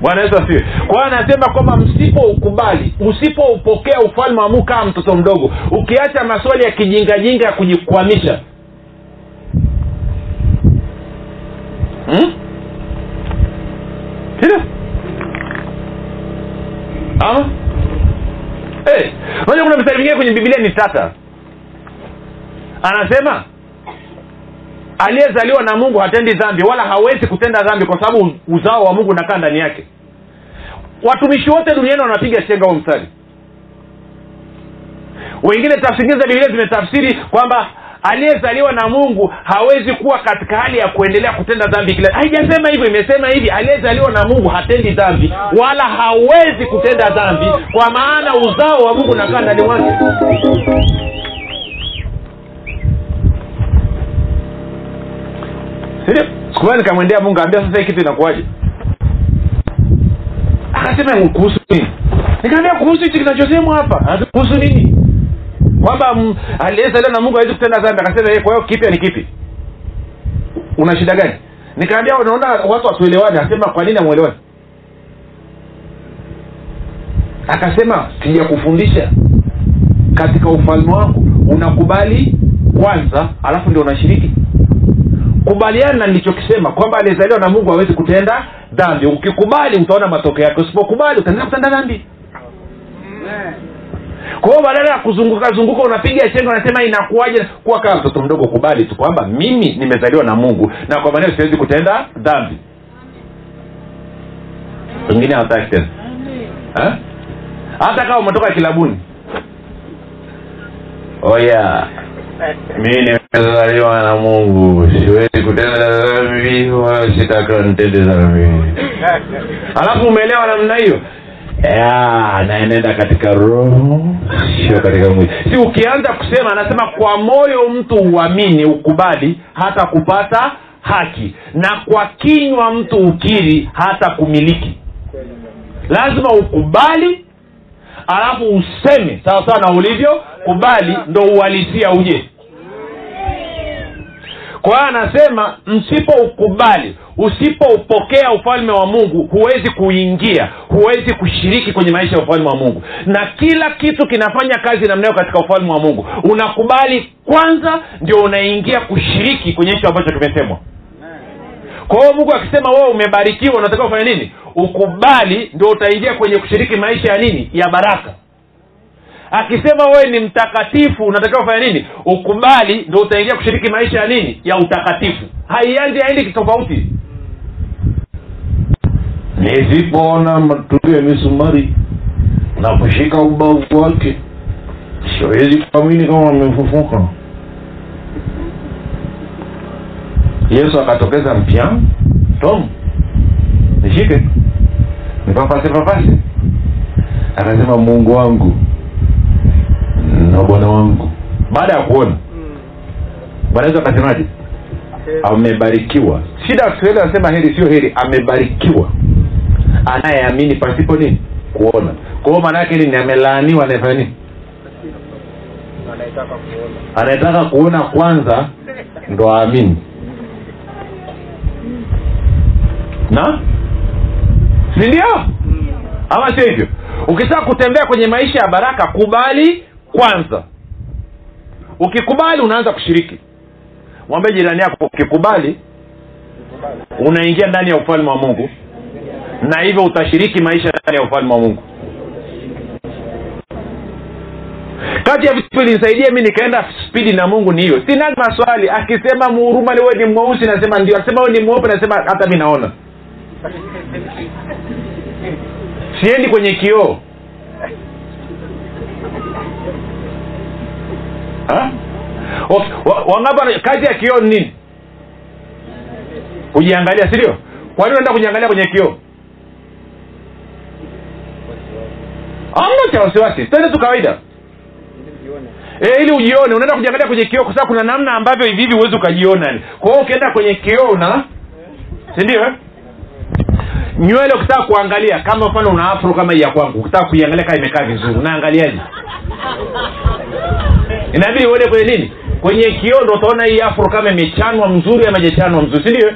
bwana yesu asiwe anasema kwamba msipoukubali usipoupokea ufalme wa mungu kama mtoto mdogo ukiacha maswali ya kijingajinga ya kujikwamisha. Hmm? Ama? Hey, unajua kuna mstari mingine kwenye bibilia ni tata. Anasema aliyezaliwa na mungu hatendi dhambi wala hawezi kutenda dhambi kwa sababu uzao wa mungu unakaa ndani yake. Watumishi wote duniani wanapiga chenga huo mstari. Wengine tafsiri za bibilia zimetafsiri kwamba aliyezaliwa na mungu hawezi kuwa katika hali ya kuendelea kutenda dhambi kila haijasema hivyo imesema hivi aliyezaliwa na mungu hatendi dhambi wala hawezi kutenda dhambi kwa maana uzao wa mungu unakaa ndani mwake sindio siku moja nikamwendea mungu ambia sasa kitu inakuwaje? Akasema kuhusu nini? Nikaambia kuhusu hichi kinachosemwa hapa. Kuhusu nini? Kwamba aliyezaliwa na mungu hawezi kutenda dhambi. Akasema "Eh, kwa hiyo kipya ni kipi? Una shida gani? Nikaambia unaona watu watuelewane asema kwa nini amwelewani akasema sijakufundisha katika ufalme wangu. Unakubali kwanza alafu ndio unashiriki kubaliana na nilichokisema kwamba aliyezaliwa na mungu hawezi kutenda dhambi. Ukikubali utaona matokeo yake. Usipokubali utaendelea kutenda dhambi. Kwa hiyo badala ya kuzunguka zunguka unapiga chenga unasema inakuwaje? Kuwa kama mtoto mdogo kubali tu kwamba mimi nimezaliwa na mungu na kwa maneo siwezi kutenda dhambi. Wengine hawataki tena. Eh? hata kama umetoka kilabuni. Oya mi nimezaliwa na mungu. Siwezi kutenda dhambi wala sitaka nitende dhambi alafu umeelewa namna hiyo? Naenenda katika roho sio katika mwili. Si ukianza kusema anasema kwa moyo mtu uamini ukubali hata kupata haki. Na kwa kinywa mtu ukiri hata kumiliki. Lazima ukubali alafu useme sawa sawa na ulivyo kubali ndo uhalisia uje. Kwa hiyo anasema msipoukubali usipoupokea ufalme wa mungu huwezi kuingia huwezi kushiriki kwenye maisha ya ufalme wa mungu. Na kila kitu kinafanya kazi namnayo katika ufalme wa mungu. Unakubali kwanza ndio unaingia kushiriki kwenye hicho ambacho kimesemwa kwa hiyo mungu akisema wewe umebarikiwa unatakiwa ufanye nini? Ukubali ndio utaingia kwenye kushiriki maisha ya nini? Ya baraka. Akisema wewe ni mtakatifu unatakiwa ufanye nini? Ukubali ndio utaingia kushiriki maisha ya nini? Ya utakatifu. Haianzi aendi kitofauti. Nilipoona matundu ya misumari na kushika ubavu wake siwezi kuamini kama amefufuka yesu akatokeza mpya. Tom nishike. Nipapase papase akasema mungu wangu na bwana wangu. Baada ya kuona bwana yesu akasemaje? Amebarikiwa. Shida kiswahili anasema heri sio heri. Amebarikiwa. Anayeamini pasipo nini? Kuona. Kwa hiyo maana yake nini? Amelaaniwa anayefanya nini? Anayetaka kuona kwanza ndo aamini na? Si ndio ama sio hivyo. Ukitaka kutembea kwenye maisha ya baraka kubali kwanza. Ukikubali unaanza kushiriki. Mwambie jirani yako ukikubali unaingia ndani ya ufalme wa mungu. Na hivyo utashiriki maisha ndani ya ufalme wa mungu. Kati ya vitu vilinisaidia mi nikaenda spidi na mungu ni hiyo. Sina maswali. Akisema muhuruma liwe ni mweusi nasema ndio. Akisema we ni mweupe nasema hata mi naona siendi kwenye kioo. Wangapa kazi ya kioo ni nini? Kujiangalia sindio kwa unaenda kujiangalia kwenye kioo? Amna cha wasiwasi tende tu kawaida. E, ili ujione unaenda kujiangalia kwenye kioo kwa sababu kuna namna ambavyo hivi hivi huwezi ukajiona. Kwa hiyo ukienda kwenye kioo na sindio eh? Nywele ukitaka kuangalia kama mfano una afro kama ya kwangu ukitaka kuiangalia kama imekaa vizuri unaangaliaje? Inabidi uende kwenye nini? Kwenye kioo ndo utaona hii afro kama imechanwa mzuri ama mzuri si ndio?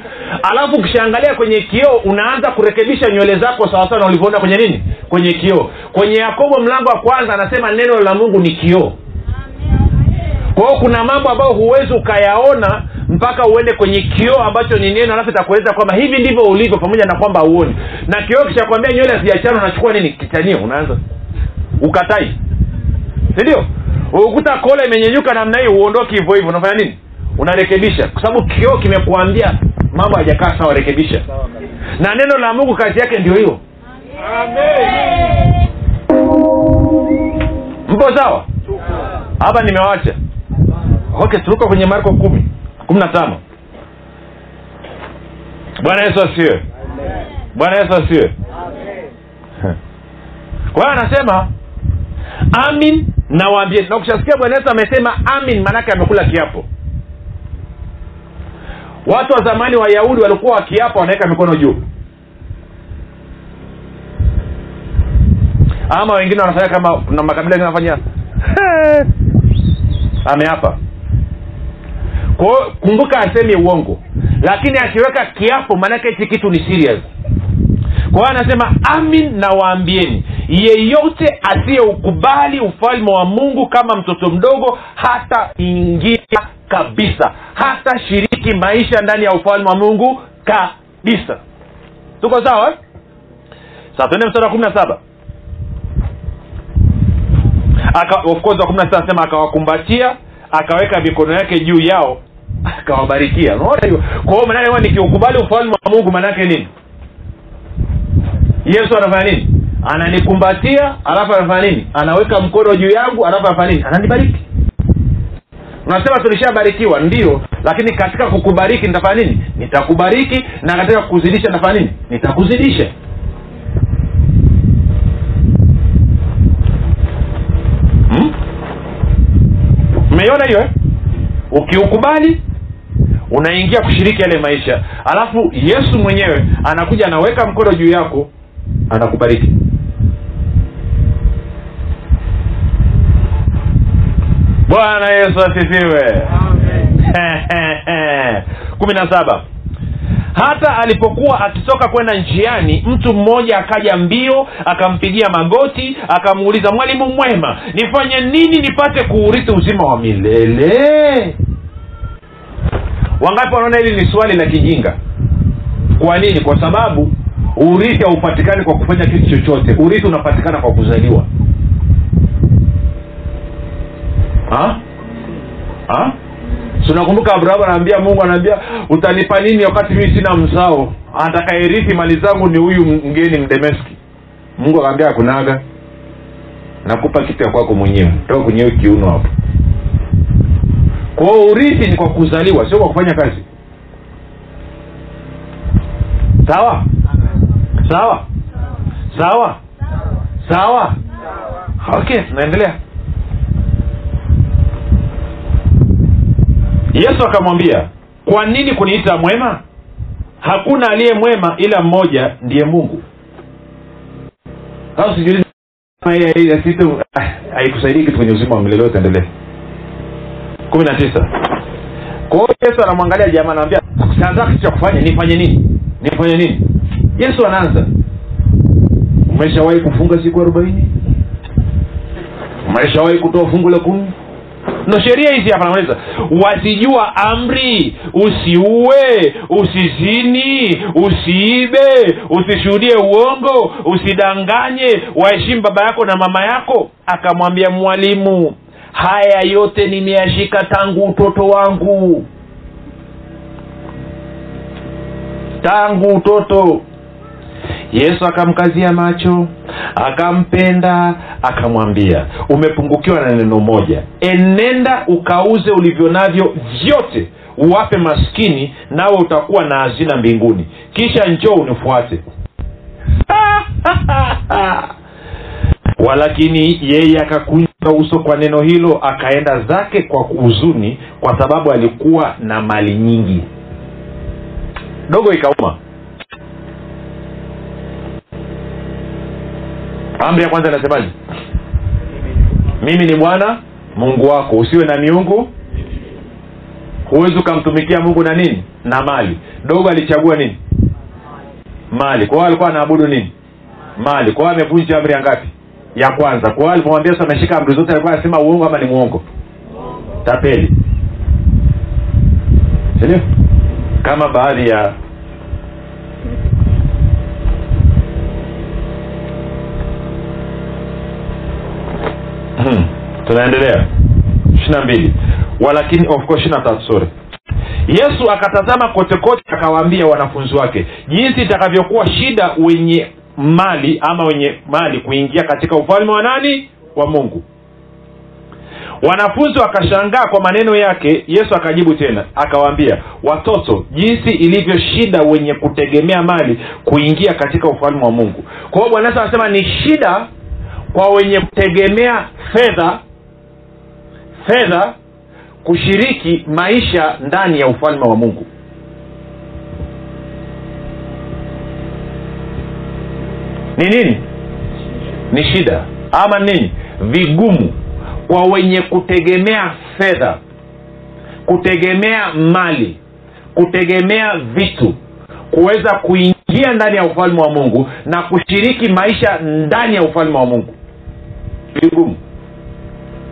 Alafu ukishaangalia kwenye kioo unaanza kurekebisha nywele zako sawasawa na ulivyoona kwenye nini? Kwenye kioo. Kwenye yakobo mlango wa kwanza anasema neno la mungu ni kioo. Kwa hiyo kuna mambo ambayo huwezi ukayaona mpaka uende kwenye kioo ambacho ni neno alafu itakueleza kwamba hivi ndivyo ulivyo pamoja na kwamba auoni na kioo kishakwambia nywele hazijachana unachukua nini? Kitanio unaanza. Ukatai. Sindio ukuta kola imenyenyuka namna hii uondoki hivyo hivyo. Unafanya nini? Unarekebisha. Kwa sababu kioo kimekuambia mambo hajakaa sawa rekebisha. Na neno la mungu kazi yake ndio hiyo. Mpo sawa? Hapa nimewacha. Okay turuka kwenye marko kumi kumi na tano bwana yesu asiwe bwana yesu asiwe kwa hiyo anasema amin nawaambie. Na ukishasikia bwana yesu amesema amin maanake amekula kiapo. Watu wa zamani wayahudi walikuwa wakiapa wanaweka mikono juu. Ama wengine wanafanya kama na makabila mengine wanafanya ameapa kwa hiyo kumbuka asemi uongo. Lakini akiweka kiapo maanake hichi kitu ni serious. Kwa hiyo anasema amin nawaambieni yeyote asiyeukubali ufalme wa mungu kama mtoto mdogo hata ingia kabisa. Hata shiriki maisha ndani ya ufalme wa mungu kabisa. Tuko sawa eh? sasa tuende mstari wa kumi na saba. Aka, of course wa kumi na sita anasema akawakumbatia akaweka mikono yake juu yao akawabarikia. Unaona nikiukubali ufalme wa mungu maanaake nini? Yesu anafanya nini? Ananikumbatia alafu anafanya nini? Anaweka mkono juu yangu alafu anafanya nini? Ananibariki. Unasema tulishabarikiwa ndio. Lakini katika kukubariki nitafanya nini? Nitakubariki na katika kuzidisha nitafanya nini? Nitakuzidisha. Hmm? hiyo eh? ukiukubali unaingia kushiriki yale maisha. Alafu yesu mwenyewe anakuja anaweka mkono juu yako anakubariki. Bwana yesu asifiwe. Kumi na saba. Hata alipokuwa akitoka kwenda njiani mtu mmoja akaja mbio akampigia magoti akamuuliza mwalimu mwema nifanye nini nipate kuurithi uzima wa milele wangapi wanaona hili ni swali la kijinga? Kwa nini? Kwa sababu urithi haupatikani kwa kufanya kitu chochote. Urithi unapatikana kwa kuzaliwa. Ha? Ha? Si abrahamu anaambia mungu anaambia utanipa nini wakati mii sina mzao? Atakaerithi mali zangu ni huyu mgeni mdemeski. Mungu akaambia akunaga nakupa kitu ya kwako mwenyewe. Toka kwenye kiuno hapo kwa hiyo urithi ni kwa kuzaliwa sio kwa kufanya kazi sawa sawa sawa sawa okay tunaendelea yesu akamwambia kwa nini kuniita mwema hakuna aliye mwema ila mmoja ndiye mungu au ah, haikusaidii kitu kwenye uzima wa milele utaendelea kumi na tisa kwa hiyo yesu anamwangalia jamaa anamwambia sasa cha kufanya nifanye nini? Nifanye nini? Yesu anaanza. Umeshawahi kufunga siku arobaini? Umeshawahi kutoa fungu la kumi? Ndo sheria hizi hapa namaliza. Wazijua amri usiue usizini usiibe usishuhudie uongo usidanganye waheshimu baba yako na mama yako. Akamwambia mwalimu haya yote nimeyashika tangu utoto wangu. Tangu utoto. Yesu akamkazia macho akampenda akamwambia umepungukiwa na neno moja. Enenda ukauze ulivyo navyo vyote uwape maskini nawe utakuwa na hazina mbinguni. Kisha njoo unifuate. Walakini yeye akakunja uso kwa neno hilo akaenda zake kwa huzuni kwa sababu alikuwa na mali nyingi. Dogo ikauma. Amri ya kwanza inasemaje? Mimi ni bwana mungu wako. Usiwe na miungu. Huwezi ukamtumikia mungu na nini? Na mali. Dogo alichagua nini? Mali. Kwa hiyo alikuwa anaabudu nini? Mali. Kwa hiyo amevunja amri ya ngapi ya kwanza. Kwa hiyo alipomwambia yesu ameshika amri zote alikuwa anasema uongo ama ni muongo? tapeli sindio kama baadhi ya hmm. tunaendelea. Ishiri na mbili. Walakini of course ishiri na tatu sorry. Yesu akatazama kote kote akawaambia wanafunzi wake jinsi itakavyokuwa shida wenye mali ama wenye mali kuingia katika ufalme wa nani? Wa mungu. Wanafunzi wakashangaa kwa maneno yake yesu akajibu tena akawaambia watoto jinsi ilivyo shida wenye kutegemea mali kuingia katika ufalme wa mungu. Kwa hiyo bwana yesu anasema ni shida kwa wenye kutegemea fedha fedha kushiriki maisha ndani ya ufalme wa mungu ni nini? Ni shida. Ama nini? Vigumu kwa wenye kutegemea fedha kutegemea mali kutegemea vitu kuweza kuingia ndani ya ufalme wa mungu na kushiriki maisha ndani ya ufalme wa mungu. Vigumu.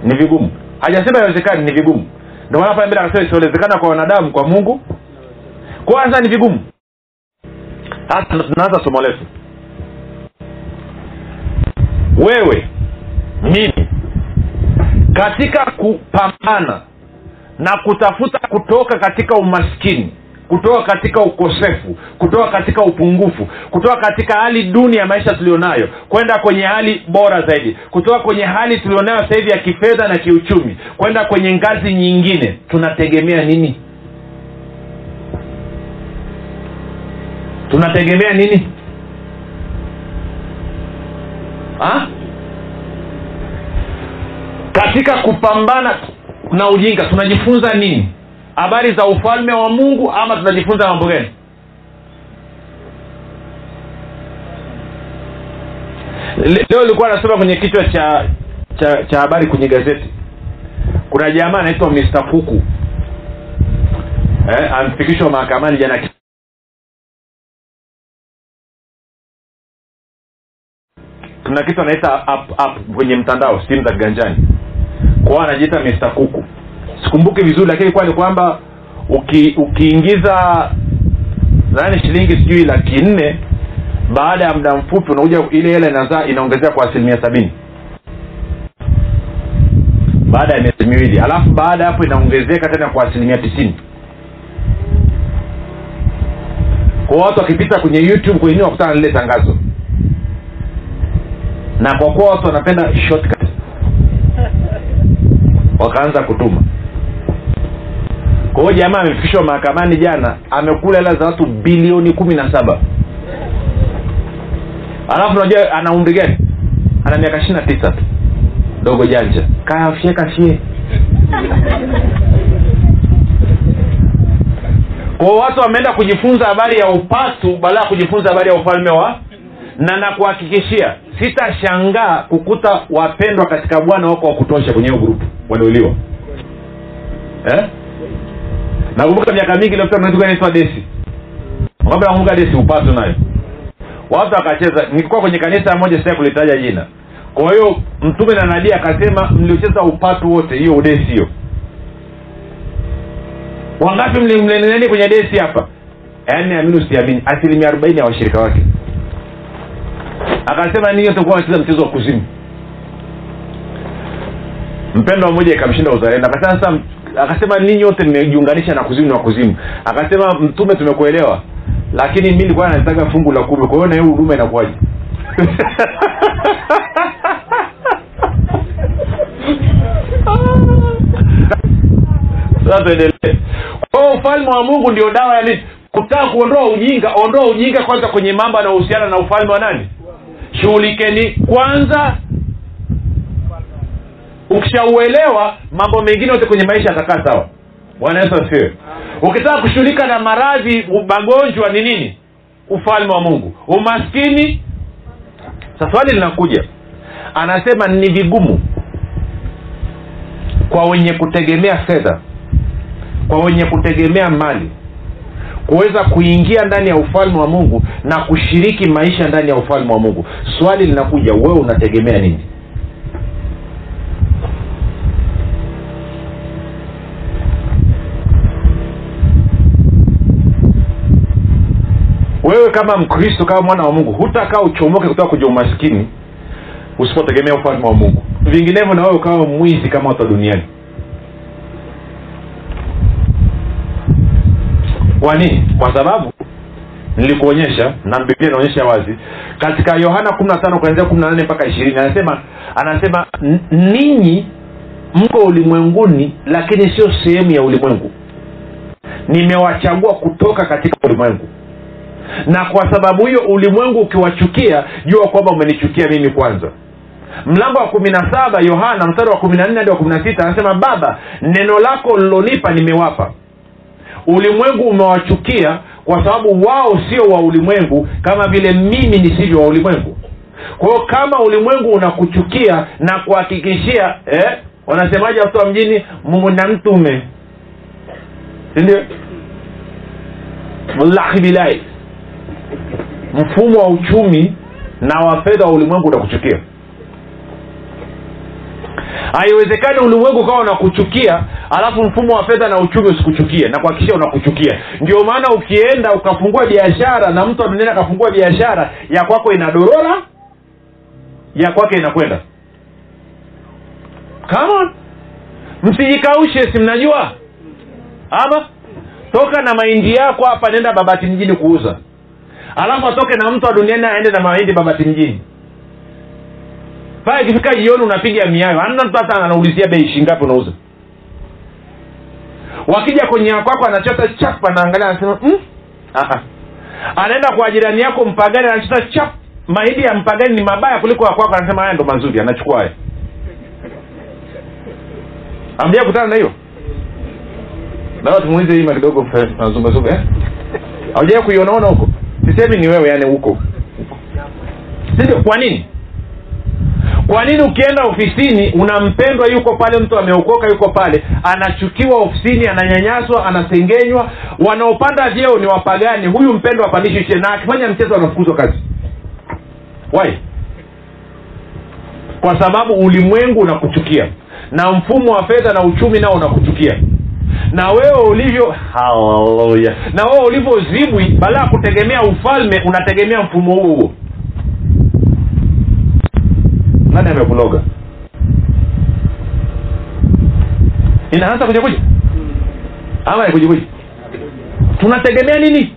Ni vigumu. Hajasema iwezekani ni vigumu. Ndio maana pale mbele akasema isiwezekana kwa wanadamu kwa mungu. Kwa sasa ni vigumu. Sasa tunaanza somo letu wewe mimi katika kupambana na kutafuta kutoka katika umaskini kutoka katika ukosefu kutoka katika upungufu kutoka katika hali duni ya maisha tulionayo kwenda kwenye hali bora zaidi kutoka kwenye hali tulionayo sasa hivi ya kifedha na kiuchumi kwenda kwenye ngazi nyingine tunategemea nini? Tunategemea nini ha? katika kupambana na ujinga tunajifunza nini? Habari za ufalme wa mungu ama tunajifunza mambo gani? Leo ilikuwa nasoma kwenye kichwa cha cha cha habari kwenye gazeti. Kuna jamaa anaitwa mr kuku eh, amefikishwa mahakamani jana kuna kitu anaita app, app kwenye mtandao simu za kiganjani. Kwao anajiita mr kuku. Sikumbuki vizuri lakini kuwa ni kwamba uki, ukiingiza nani shilingi sijui laki nne baada ya muda mfupi unakuja ile hela inazaa inaongezea kwa asilimia sabini. Baada ya miezi miwili. Alafu baada ya hapo inaongezeka tena kwa asilimia tisini. Kwa watu wakipita kwenye youtube kwenye wakutana lile tangazo na kwa kuwa watu wanapenda shortcut wakaanza kutuma. Kwa hiyo jamaa amefikishwa mahakamani jana amekula hela za watu bilioni kumi na saba. Alafu unajua ana umri gani? Ana miaka ishiri na tisa tu. Dogo janja. Kafye kafye kwao watu wameenda kujifunza habari ya upatu badala ya kujifunza habari ya ufalme wa na nakuhakikishia sitashangaa kukuta wapendwa katika bwana wako wa kutosha kwenye hiyo grupu waliuliwa eh? nakumbuka miaka mingi iliyopita desi. Ngombe nakumbuka desi upatu nayo. Watu wakacheza. Nilikuwa kwenye kanisa moja sitaki kulitaja jina. Kwa hiyo mtume na nabii akasema mliocheza upatu wote hiyo udesi hiyo. Wangapi mlineni kwenye desi hapa? Yaani amini usiamini asilimia arobaini ya washirika wake akasema ninyi wote kuwa mchezo wa kuzimu. Mpendo mmoja ikamshinda uzalendo. Akasema sasa akasema ninyi wote mmejiunganisha na kuzimu na kuzimu. Akasema mtume tumekuelewa lakini mi nilikuwa nataka fungu la kumi kwa hiyo na hiyo huduma inakuwaje? Sasa tuendelee. Kwao ufalme wa mungu ndio dawa ya nini? Kutaka kuondoa ujinga ondoa ujinga kwanza kwenye mambo yanayohusiana na ufalme wa nani shughulikeni kwanza. Ukishauelewa mambo mengine yote kwenye maisha yatakaa sawa. Bwana yesu asifiwe. Ukitaka kushughulika na maradhi magonjwa ni nini? Ufalme wa mungu. Umaskini. Sa swali linakuja. Anasema ni vigumu kwa wenye kutegemea fedha kwa wenye kutegemea mali kuweza kuingia ndani ya ufalme wa mungu na kushiriki maisha ndani ya ufalme wa mungu. Swali linakuja wewe unategemea nini? Wewe kama mkristo kama mwana wa mungu hutakaa uchomoke kutoka kwenye umaskini usipotegemea ufalme wa mungu. Vinginevyo na wewe ukawa mwizi kama watu wa duniani kwa nini? Kwa sababu nilikuonyesha na biblia inaonyesha wazi katika yohana kumi na tano kuanzia kumi na nane mpaka ishirini anasema anasema ninyi mko ulimwenguni lakini sio sehemu ya ulimwengu. Nimewachagua kutoka katika ulimwengu. Na kwa sababu hiyo ulimwengu ukiwachukia jua kwamba umenichukia mimi kwanza. Mlango wa kumi na saba yohana mstari wa kumi na nne hadi wa kumi na sita anasema baba neno lako lilonipa nimewapa ulimwengu umewachukia kwa sababu wao sio wa ulimwengu kama vile mimi nisivyo wa ulimwengu. Kwa kama ulimwengu unakuchukia na kuhakikishia eh, wanasemaje mjini? Mnamtume mtume. Sindio wallahi mfumo wa uchumi na wa fedha wa ulimwengu unakuchukia haiwezekani ulimwengu ukawa unakuchukia alafu mfumo wa fedha na uchumi usikuchukie na kuhakikisha unakuchukia. Ndio maana ukienda ukafungua biashara na mtu amenena akafungua biashara ya kwako inadorora ya kwake inakwenda. Kama msijikaushe si mnajua? Ama? Toka na mahindi yako hapa nenda babati mjini kuuza. Alafu atoke na mtu wa duniani aende na mahindi babati mjini pale ikifika jioni unapiga miayo. Amna mtu hata anaulizia bei shingapi unauza. Wakija kwenye kwako anachota chap anaangalia anasema mm? Anaenda kwa jirani yako mpagani anachota chap mahidi ya mpagani ni mabaya kuliko ya anasema haya ndo mazuri anachukua haya. Ambia kutana na hiyo. Nawa tumuulize ima kidogo nazungazunga eh? aujaa kuionaona huko? Sisemi ni wewe yani huko. Sindio kwa nini kwa nini ukienda ofisini unampendwa yuko pale mtu ameokoka yuko pale anachukiwa ofisini ananyanyaswa anasengenywa wanaopanda vyeo ni wapagani huyu mpendwa apandishwi na akifanya mchezo anafukuzwa kazi. Wa kwa sababu ulimwengu unakuchukia na mfumo wa fedha na uchumi nao unakuchukia. Na wewe ulivyo haleluya na wewe ulivyozibwi baada ya kutegemea ufalme unategemea mfumo huo huo nani amekuloga inaanza kuja kuja? Ama kuja tunategemea nini?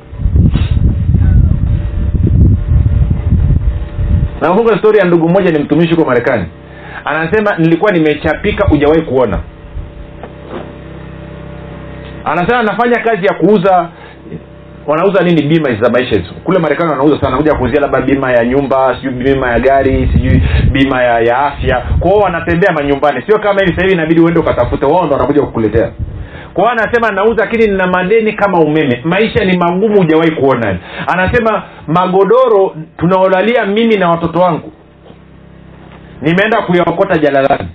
Nakumbuka stori ya ndugu mmoja ni mtumishi huko marekani. Anasema nilikuwa nimechapika hujawahi kuona. Anasema anafanya kazi ya kuuza wanauza nini bima za maisha hizo kule marekani wanauza sana kuja kuuzia labda bima ya nyumba sijui bima ya gari sijui bima ya, ya afya. Kwao wanatembea manyumbani. Sio kama hivi hivi inabidi uende ukatafute wao ndo wanakuja kukuletea. Kwao anasema nauza lakini nina madeni kama umeme. Maisha ni magumu hujawahi kuona. Anasema magodoro tunaolalia mimi na watoto wangu. Nimeenda kuyaokota jalalani.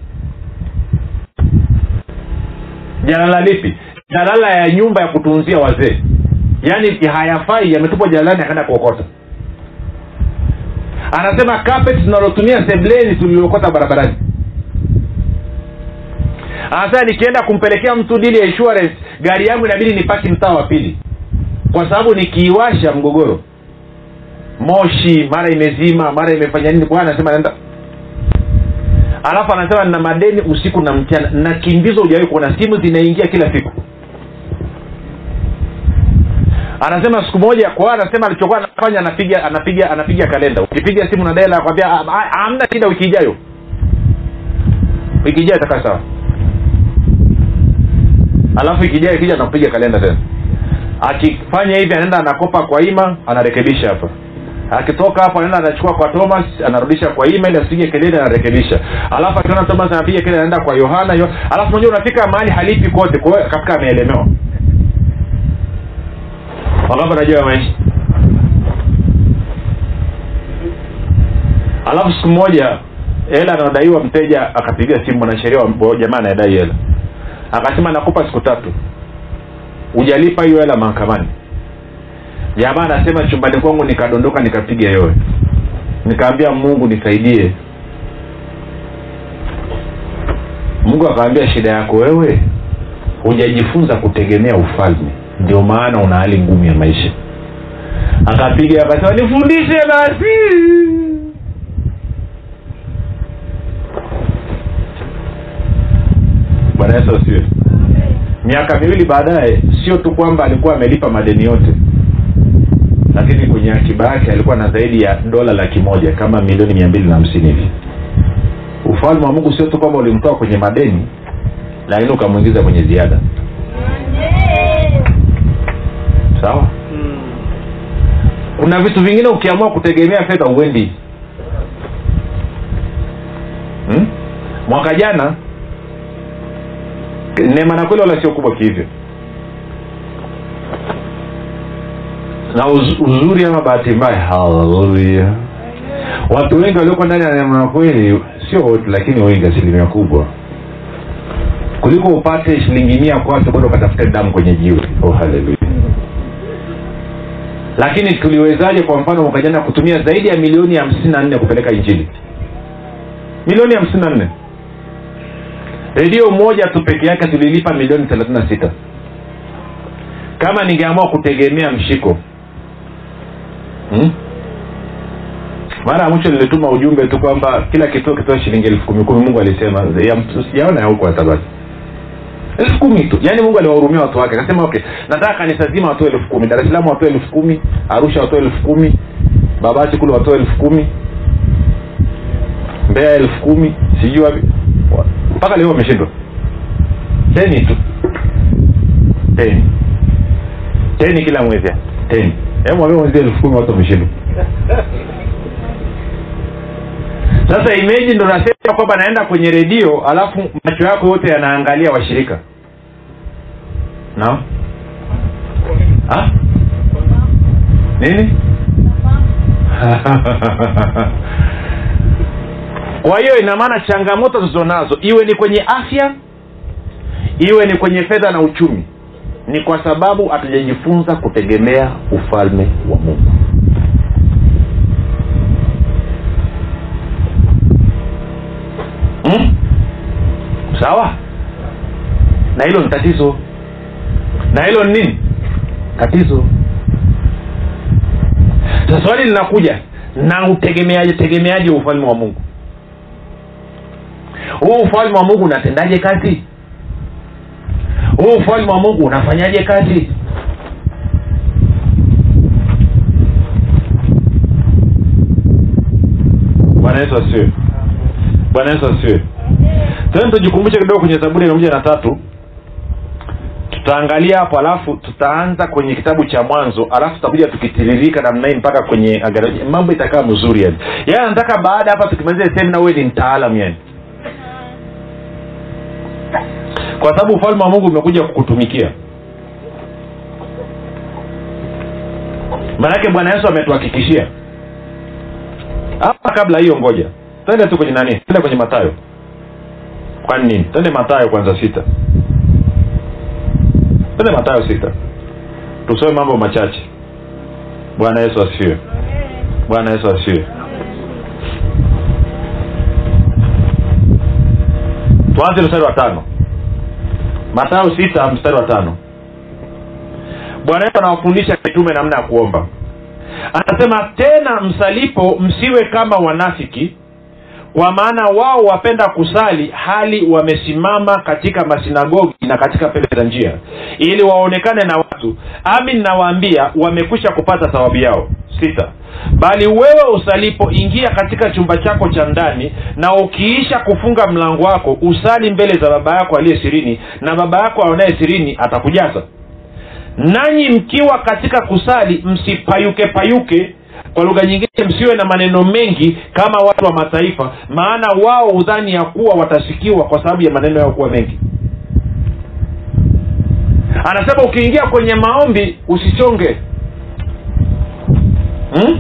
Jalala lipi? Jalala ya nyumba ya kutunzia wazee yaani hayafai yametupwa jalani akaenda kuokota. Anasema carpet tunalotumia sebleni tuliokota barabarani. Anasema nikienda kumpelekea mtu dili ya insurance gari yangu inabidi nipaki mtaa wa pili. Kwa sababu nikiiwasha mgogoro moshi mara imezima mara imefanya nini kwa anasema naenda. Alafu anasema nina madeni usiku na mchana nakimbizwa hujawahi kuona simu zinaingia kila siku anasema siku moja kwa anasema alichokuwa anafanya anapiga anapiga anapiga kalenda. Ukipiga simu na dela akwambia hamna shida wiki ijayo. Wiki ijayo itakaa sawa. Alafu ikijaa ikija nakupiga kalenda tena. Akifanya hivi anaenda anakopa kwa ima anarekebisha hapa. Akitoka hapo anaenda anachukua kwa thomas anarudisha kwa ima ili asipige kelele anarekebisha. Alafu akiona thomas anapiga kelele anaenda kwa yohana alafu mwenyewe unafika mahali halipi kote kwa hiyo katika ameelemewa wangapi wanajua maisha. Alafu siku moja hela anadaiwa mteja akapiga simu mwanasheria wa jamaa anayedai hela. Akasema nakupa siku tatu. Hujalipa hiyo hela mahakamani. Jamaa anasema chumbani kwangu nikadondoka nikapiga yowe. Nikaambia mungu nisaidie. Mungu akaambia shida yako wewe hujajifunza kutegemea ufalme ndio maana una hali ngumu ya maisha. Akapiga akasema nifundishe basi. Bwana yesu asiwe miaka miwili baadaye sio tu kwamba alikuwa amelipa madeni yote lakini kwenye akiba yake alikuwa na zaidi ya dola laki moja kama milioni mia mbili na hamsini hivi. Ufalme wa mungu sio tu kwamba ulimtoa kwenye madeni lakini ukamwingiza kwenye ziada sawa? Kuna vitu vingine ukiamua kutegemea fedha uendi. Hmm? mwaka jana neema na kweli wala sio kubwa kihivyo na uz, uzuri ama bahati mbaya? Haleluya watu wengi walioko ndani ya neema na kweli sio wote lakini wengi asilimia kubwa. Kuliko upate shilingi mia kwake bado ukatafute damu kwenye jiwe. Oh, haleluya lakini tuliwezaje kwa mfano mwaka jana kutumia zaidi ya milioni hamsini na nne kupeleka injili? Milioni hamsini na nne. Redio moja tu peke yake tulilipa milioni thelathini na sita. Kama ningeamua kutegemea mshiko hmm? mara ya mwisho nilituma ujumbe tu kwamba kila kituo kitoa shilingi elfu kumi. Kumi mungu alisema yaona ya huko atabaki elfu kumi tu. Yaani mungu aliwahurumia watu wake. Akasema okay nataka kanisa zima watoe elfu kumi. Dar es watoe elfu kumi. Arusha watoe elfu kumi. Babati kule watoe elfu kumi. Mbea elfu kumi. Sijui wapi. Wa- mpaka leo wameshindwa. Teni tu. Teni. Teni kila mwezi teni. Mwezi elfu kumi watu wameshindwa. Sasa imeji ndo nasema kwamba naenda kwenye redio alafu macho yako yote yanaangalia washirika naam nini? Kwa hiyo ina maana changamoto tulizonazo iwe ni kwenye afya iwe ni kwenye fedha na uchumi ni kwa sababu hatujajifunza kutegemea ufalme wa mungu. Hmm? sawa? Na hilo ni tatizo na hilo ni nini? Tatizo. Sasa swali linakuja na utegemeaje tegemeaje ufalme wa mungu? Huu ufalme wa mungu unatendaje kazi? Huu ufalme wa mungu unafanyaje kazi? Bwana yesu asiwe bwana yesu asiwe tena tujikumbushe kidogo kwenye zaburi moja na tatu tutaangalia hapo alafu tutaanza kwenye kitabu cha mwanzo alafu tutakuja tukitiririka namna hii mpaka kwenye mambo itakaa mzuri yani. Yaani nataka baada hapa tukimaliza semina uwe ni mtaalam yani. Kwa sababu ufalme wa mungu umekuja kukutumikia. Maanake bwana yesu ametuhakikishia. Hapa kabla hiyo ngoja. Twende tu kwenye nani? Twende kwenye matayo kwani nini? Twende matayo kwanza sita twende matayo sita. Tusome mambo machache. Bwana yesu asifiwe. Bwana yesu asifiwe. Tuanze mstari wa tano. Matayo sita mstari wa tano. Bwana yesu anawafundisha mitume namna ya kuomba. Anasema tena msalipo msiwe kama wanafiki kwa maana wao wapenda kusali hali wamesimama katika masinagogi na katika pembe za njia. Ili waonekane na watu amin nawaambia wamekwisha kupata thawabu yao. Sita. Bali wewe usalipo ingia katika chumba chako cha ndani na ukiisha kufunga mlango wako usali mbele za baba yako aliye sirini na baba yako aonaye sirini atakujaza. Nanyi mkiwa katika kusali msipayuke payuke kwa lugha nyingine msiwe na maneno mengi kama watu wa mataifa maana wao hudhani ya kuwa watasikiwa kwa sababu ya maneno yao kuwa mengi anasema ukiingia kwenye maombi usichonge hmm?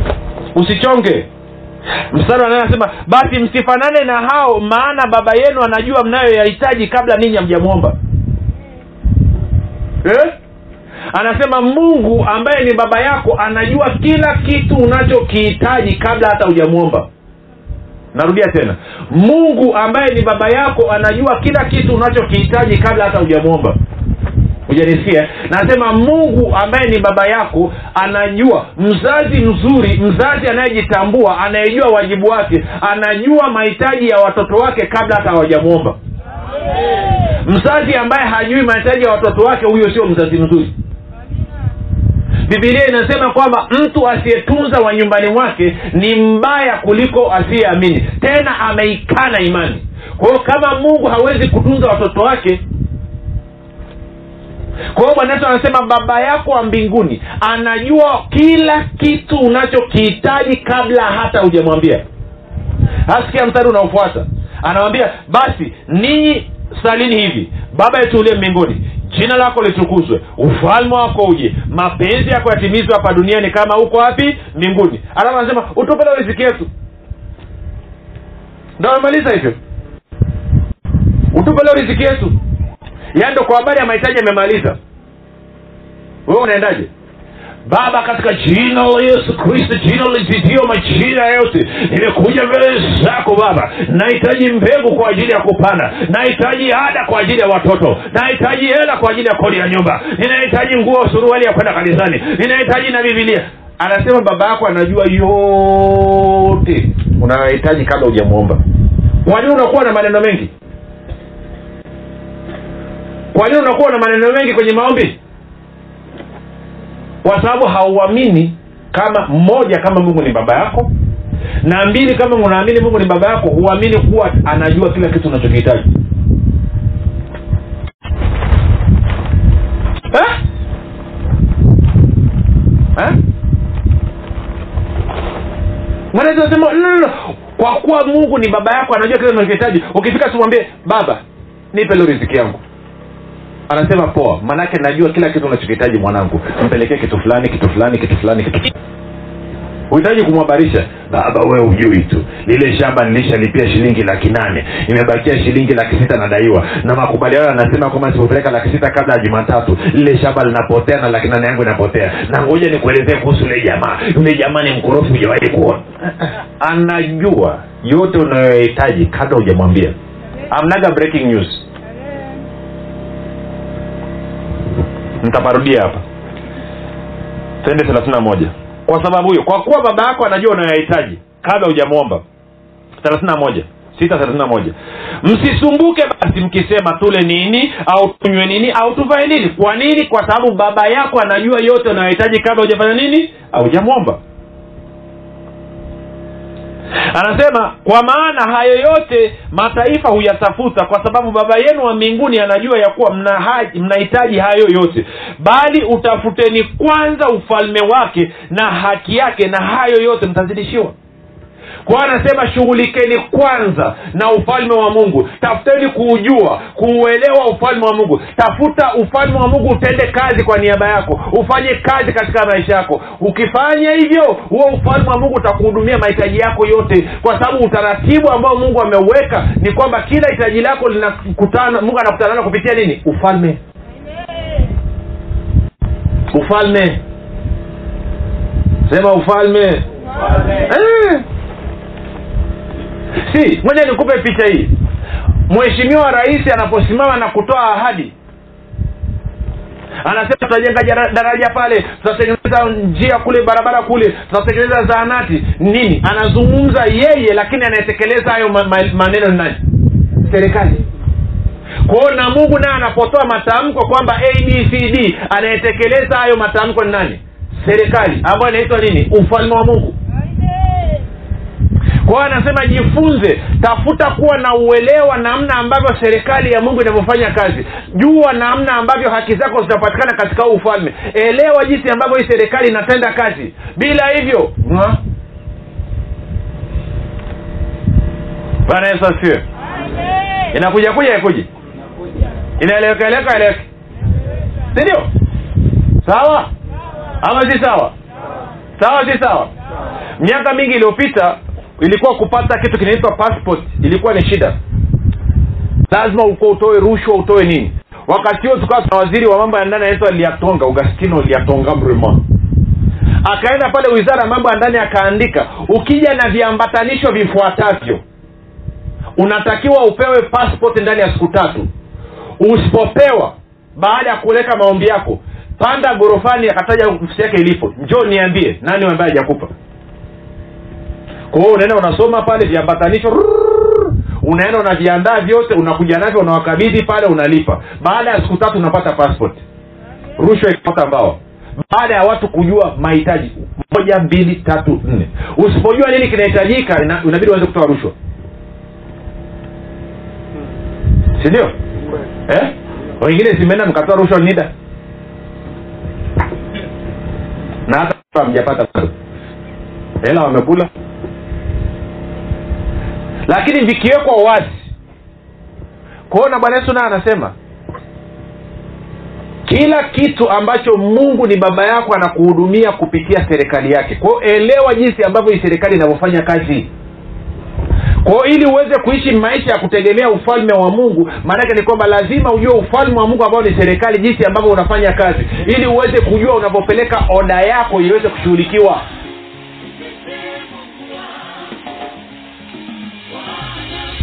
usichonge mstari wa nane anasema basi msifanane na hao maana baba yenu anajua mnayoyahitaji kabla ninyi hamjamwomba eh? Anasema mungu ambaye ni baba yako anajua kila kitu unachokihitaji kabla hata hujamwomba narudia tena. Mungu ambaye ni baba yako anajua kila kitu unachokihitaji kabla hata hujamwomba hujanisikia? Nasema mungu ambaye ni baba yako anajua. Mzazi mzuri mzazi anayejitambua anayejua wajibu wake anajua mahitaji ya watoto wake kabla hata hawajamwomba mzazi ambaye hajui mahitaji ya watoto wake huyo sio mzazi mzuri bibilia inasema kwamba mtu asiyetunza wa nyumbani mwake ni mbaya kuliko asiyeamini. Tena ameikana imani. Kwa hiyo kama mungu hawezi kutunza watoto wake kwa hiyo bwana yesu anasema baba yako wa mbinguni anajua kila kitu unachokihitaji kabla hata hujamwambia. Hasikia mstari unaofuata. Anawambia basi ninyi salini hivi baba yetu uliye mbinguni jina lako litukuzwe. Ufalme wako uje. Mapenzi yako yatimizwe hapa duniani kama huko wapi? Mbinguni. Alafu anasema utupe leo riziki yetu. Ndo amemaliza hivyo. Utupe leo riziki yetu. Yaani ndo kwa habari ya mahitaji amemaliza wewe unaendaje baba katika jina la yesu kristo jina lizidio majina yote nimekuja mbele zako baba. Nahitaji mbegu kwa ajili ya kupanda. Nahitaji ada kwa ajili ya watoto. Nahitaji hela kwa ajili ya kodi ya nyumba. Ninahitaji nguo suruali ya kwenda kanisani. Ninahitaji na bibilia anasema baba yako anajua yote. Unayohitaji kabla hujamwomba kwa nini unakuwa na maneno mengi? Kwa nini unakuwa na maneno mengi kwenye maombi kwa sababu hauamini kama mmoja kama mungu ni baba yako na mbili kama unaamini mungu ni baba yako huamini kuwa anajua kila kitu unachokihitaji. Eh? Kwa kuwa mungu ni baba yako anajua kile unachokihitaji ukifika tumwambie baba nipe leo riziki yangu anasema poa maanake najua kila kitu unachokihitaji mwanangu. Mpelekee kitu fulani kitu fulani kitu fulani kitu huhitaji kumhabarisha baba wewe ujui tu. Lile shamba nilishalipia shilingi laki nane. Imebakia shilingi laki sita nadaiwa. Na makubaliano anasema kwamba sipopeleka laki sita kabla ya jumatatu lile shamba linapotea na laki nane yangu inapotea. Na ngoja nikuelezee kuhusu yule jamaa. Yule jamaa ni mkorofi hujawahi kuona. Anajua yote unayohitaji kabla hujamwambia. Amnaga breaking news nitaparudia hapa. Twende thelathini na moja. Kwa sababu hiyo kwa kuwa baba yako anajua unayohitaji kabla hujamwomba thelathini na moja. Sita thelathini na moja. Msisumbuke basi mkisema tule nini au tunywe nini au tuvae nini. Kwa nini? Kwa sababu baba yako anajua yote unayohitaji kabla hujafanya nini? Hujamwomba anasema kwa maana hayo yote mataifa huyatafuta kwa sababu baba yenu wa mbinguni anajua ya kuwa mnahitaji mna hayo yote. Bali utafuteni kwanza ufalme wake na haki yake na hayo yote mtazidishiwa kwa anasema shughulikeni kwanza na ufalme wa mungu. Tafuteni kuujua kuuelewa ufalme wa mungu. Tafuta ufalme wa mungu utende kazi kwa niaba yako. Ufanye kazi katika maisha yako. Ukifanya hivyo huo ufalme wa mungu utakuhudumia mahitaji yako yote. Kwa sababu utaratibu ambao mungu ameuweka ni kwamba kila hitaji lako linakutana mungu anakutana nalo kupitia nini? Ufalme. Ufalme. Sema ufalme. Eh. Si moja nikupe picha hii. Mheshimiwa rais anaposimama na kutoa ahadi anasema tutajenga daraja pale tutatengeneza njia kule barabara kule tutatengeneza zahanati. Nini? Anazungumza yeye lakini anayetekeleza hayo ma- ma- maneno ni nani? Serikali. Kwao na mungu naye anapotoa matamko kwamba abcd anayetekeleza hayo matamko ni nani? Serikali ambayo inaitwa nini? Ufalme wa mungu kwa hiyo anasema jifunze tafuta kuwa na uelewa namna ambavyo serikali ya mungu inavyofanya kazi. Jua namna ambavyo haki zako zitapatikana katika huu ufalme. Elewa jinsi ambavyo hii serikali inatenda kazi. Bila hivyo bwana yesu asiwe inakuja kuja ikuji inaeleweka eleweka eleweke sindio sawa? Ama si sawa? Sawa. Si sawa. Miaka mingi iliyopita ilikuwa kupata kitu kinaitwa passport. Ilikuwa ni shida. Lazima uko utoe rushwa utoe nini? Wakati huo tukawa tuna waziri wa mambo ya ndani anaitwa liatonga augastino liatonga mrema akaenda pale wizara ya mambo ya ndani akaandika ukija na viambatanisho vifuatavyo unatakiwa upewe passport ndani ya siku tatu. Usipopewa baada ya kuleka maombi yako panda gorofani akataja ofisi yake ilipo. Njoo niambie nani ambaye hajakupa kwa hiyo unaenda unasoma pale viambatanisho unaenda unaviandaa vyote unakuja navyo unawakabidhi pale unalipa. Baada ya siku tatu unapata passport. Rushwa ikipata mbao. Baada ya watu kujua mahitaji moja mbili tatu nne. Usipojua nini kinahitajika inabidi uanze kutoa rushwa. Sindio eh? wengine zimeenda mkatoa rushwa nida. Na hata mjapata hela wamekula lakini vikiwekwa wazi. Kwaona bwana yesu naye anasema kila kitu ambacho mungu ni baba yako anakuhudumia kupitia serikali yake. Kwao elewa jinsi ambavyo hii serikali inavyofanya kazi. Kwao ili uweze kuishi maisha ya kutegemea ufalme wa mungu maanake ni kwamba lazima ujue ufalme wa mungu ambao ni serikali jinsi ambavyo unafanya kazi. Ili uweze kujua unavyopeleka oda yako iweze kushughulikiwa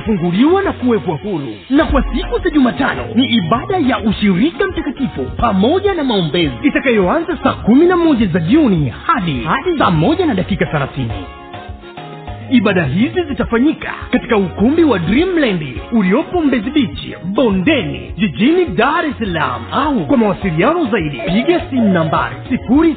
watafunguliwa na kuwekwa huru. Na kwa siku za jumatano ni ibada ya ushirika mtakatifu pamoja na maombezi itakayoanza saa kumi na moja za jioni hadi hadi saa moja na dakika thelathini. Ibada hizi zitafanyika katika ukumbi wa dreamland uliopo mbezi bichi bondeni jijini dar es salaam. Au kwa mawasiliano zaidi piga simu nambari sifuri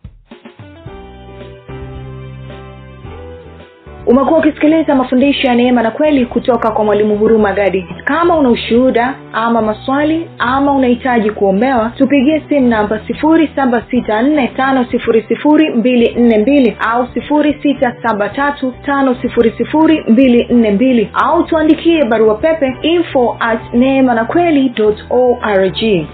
umekuwa ukisikiliza mafundisho ya neema na kweli kutoka kwa mwalimu huruma gadi kama una ushuhuda ama maswali ama unahitaji kuombewa tupigie simu namba 7645242 au 6735242 au tuandikie barua pepe info at neema na kweli org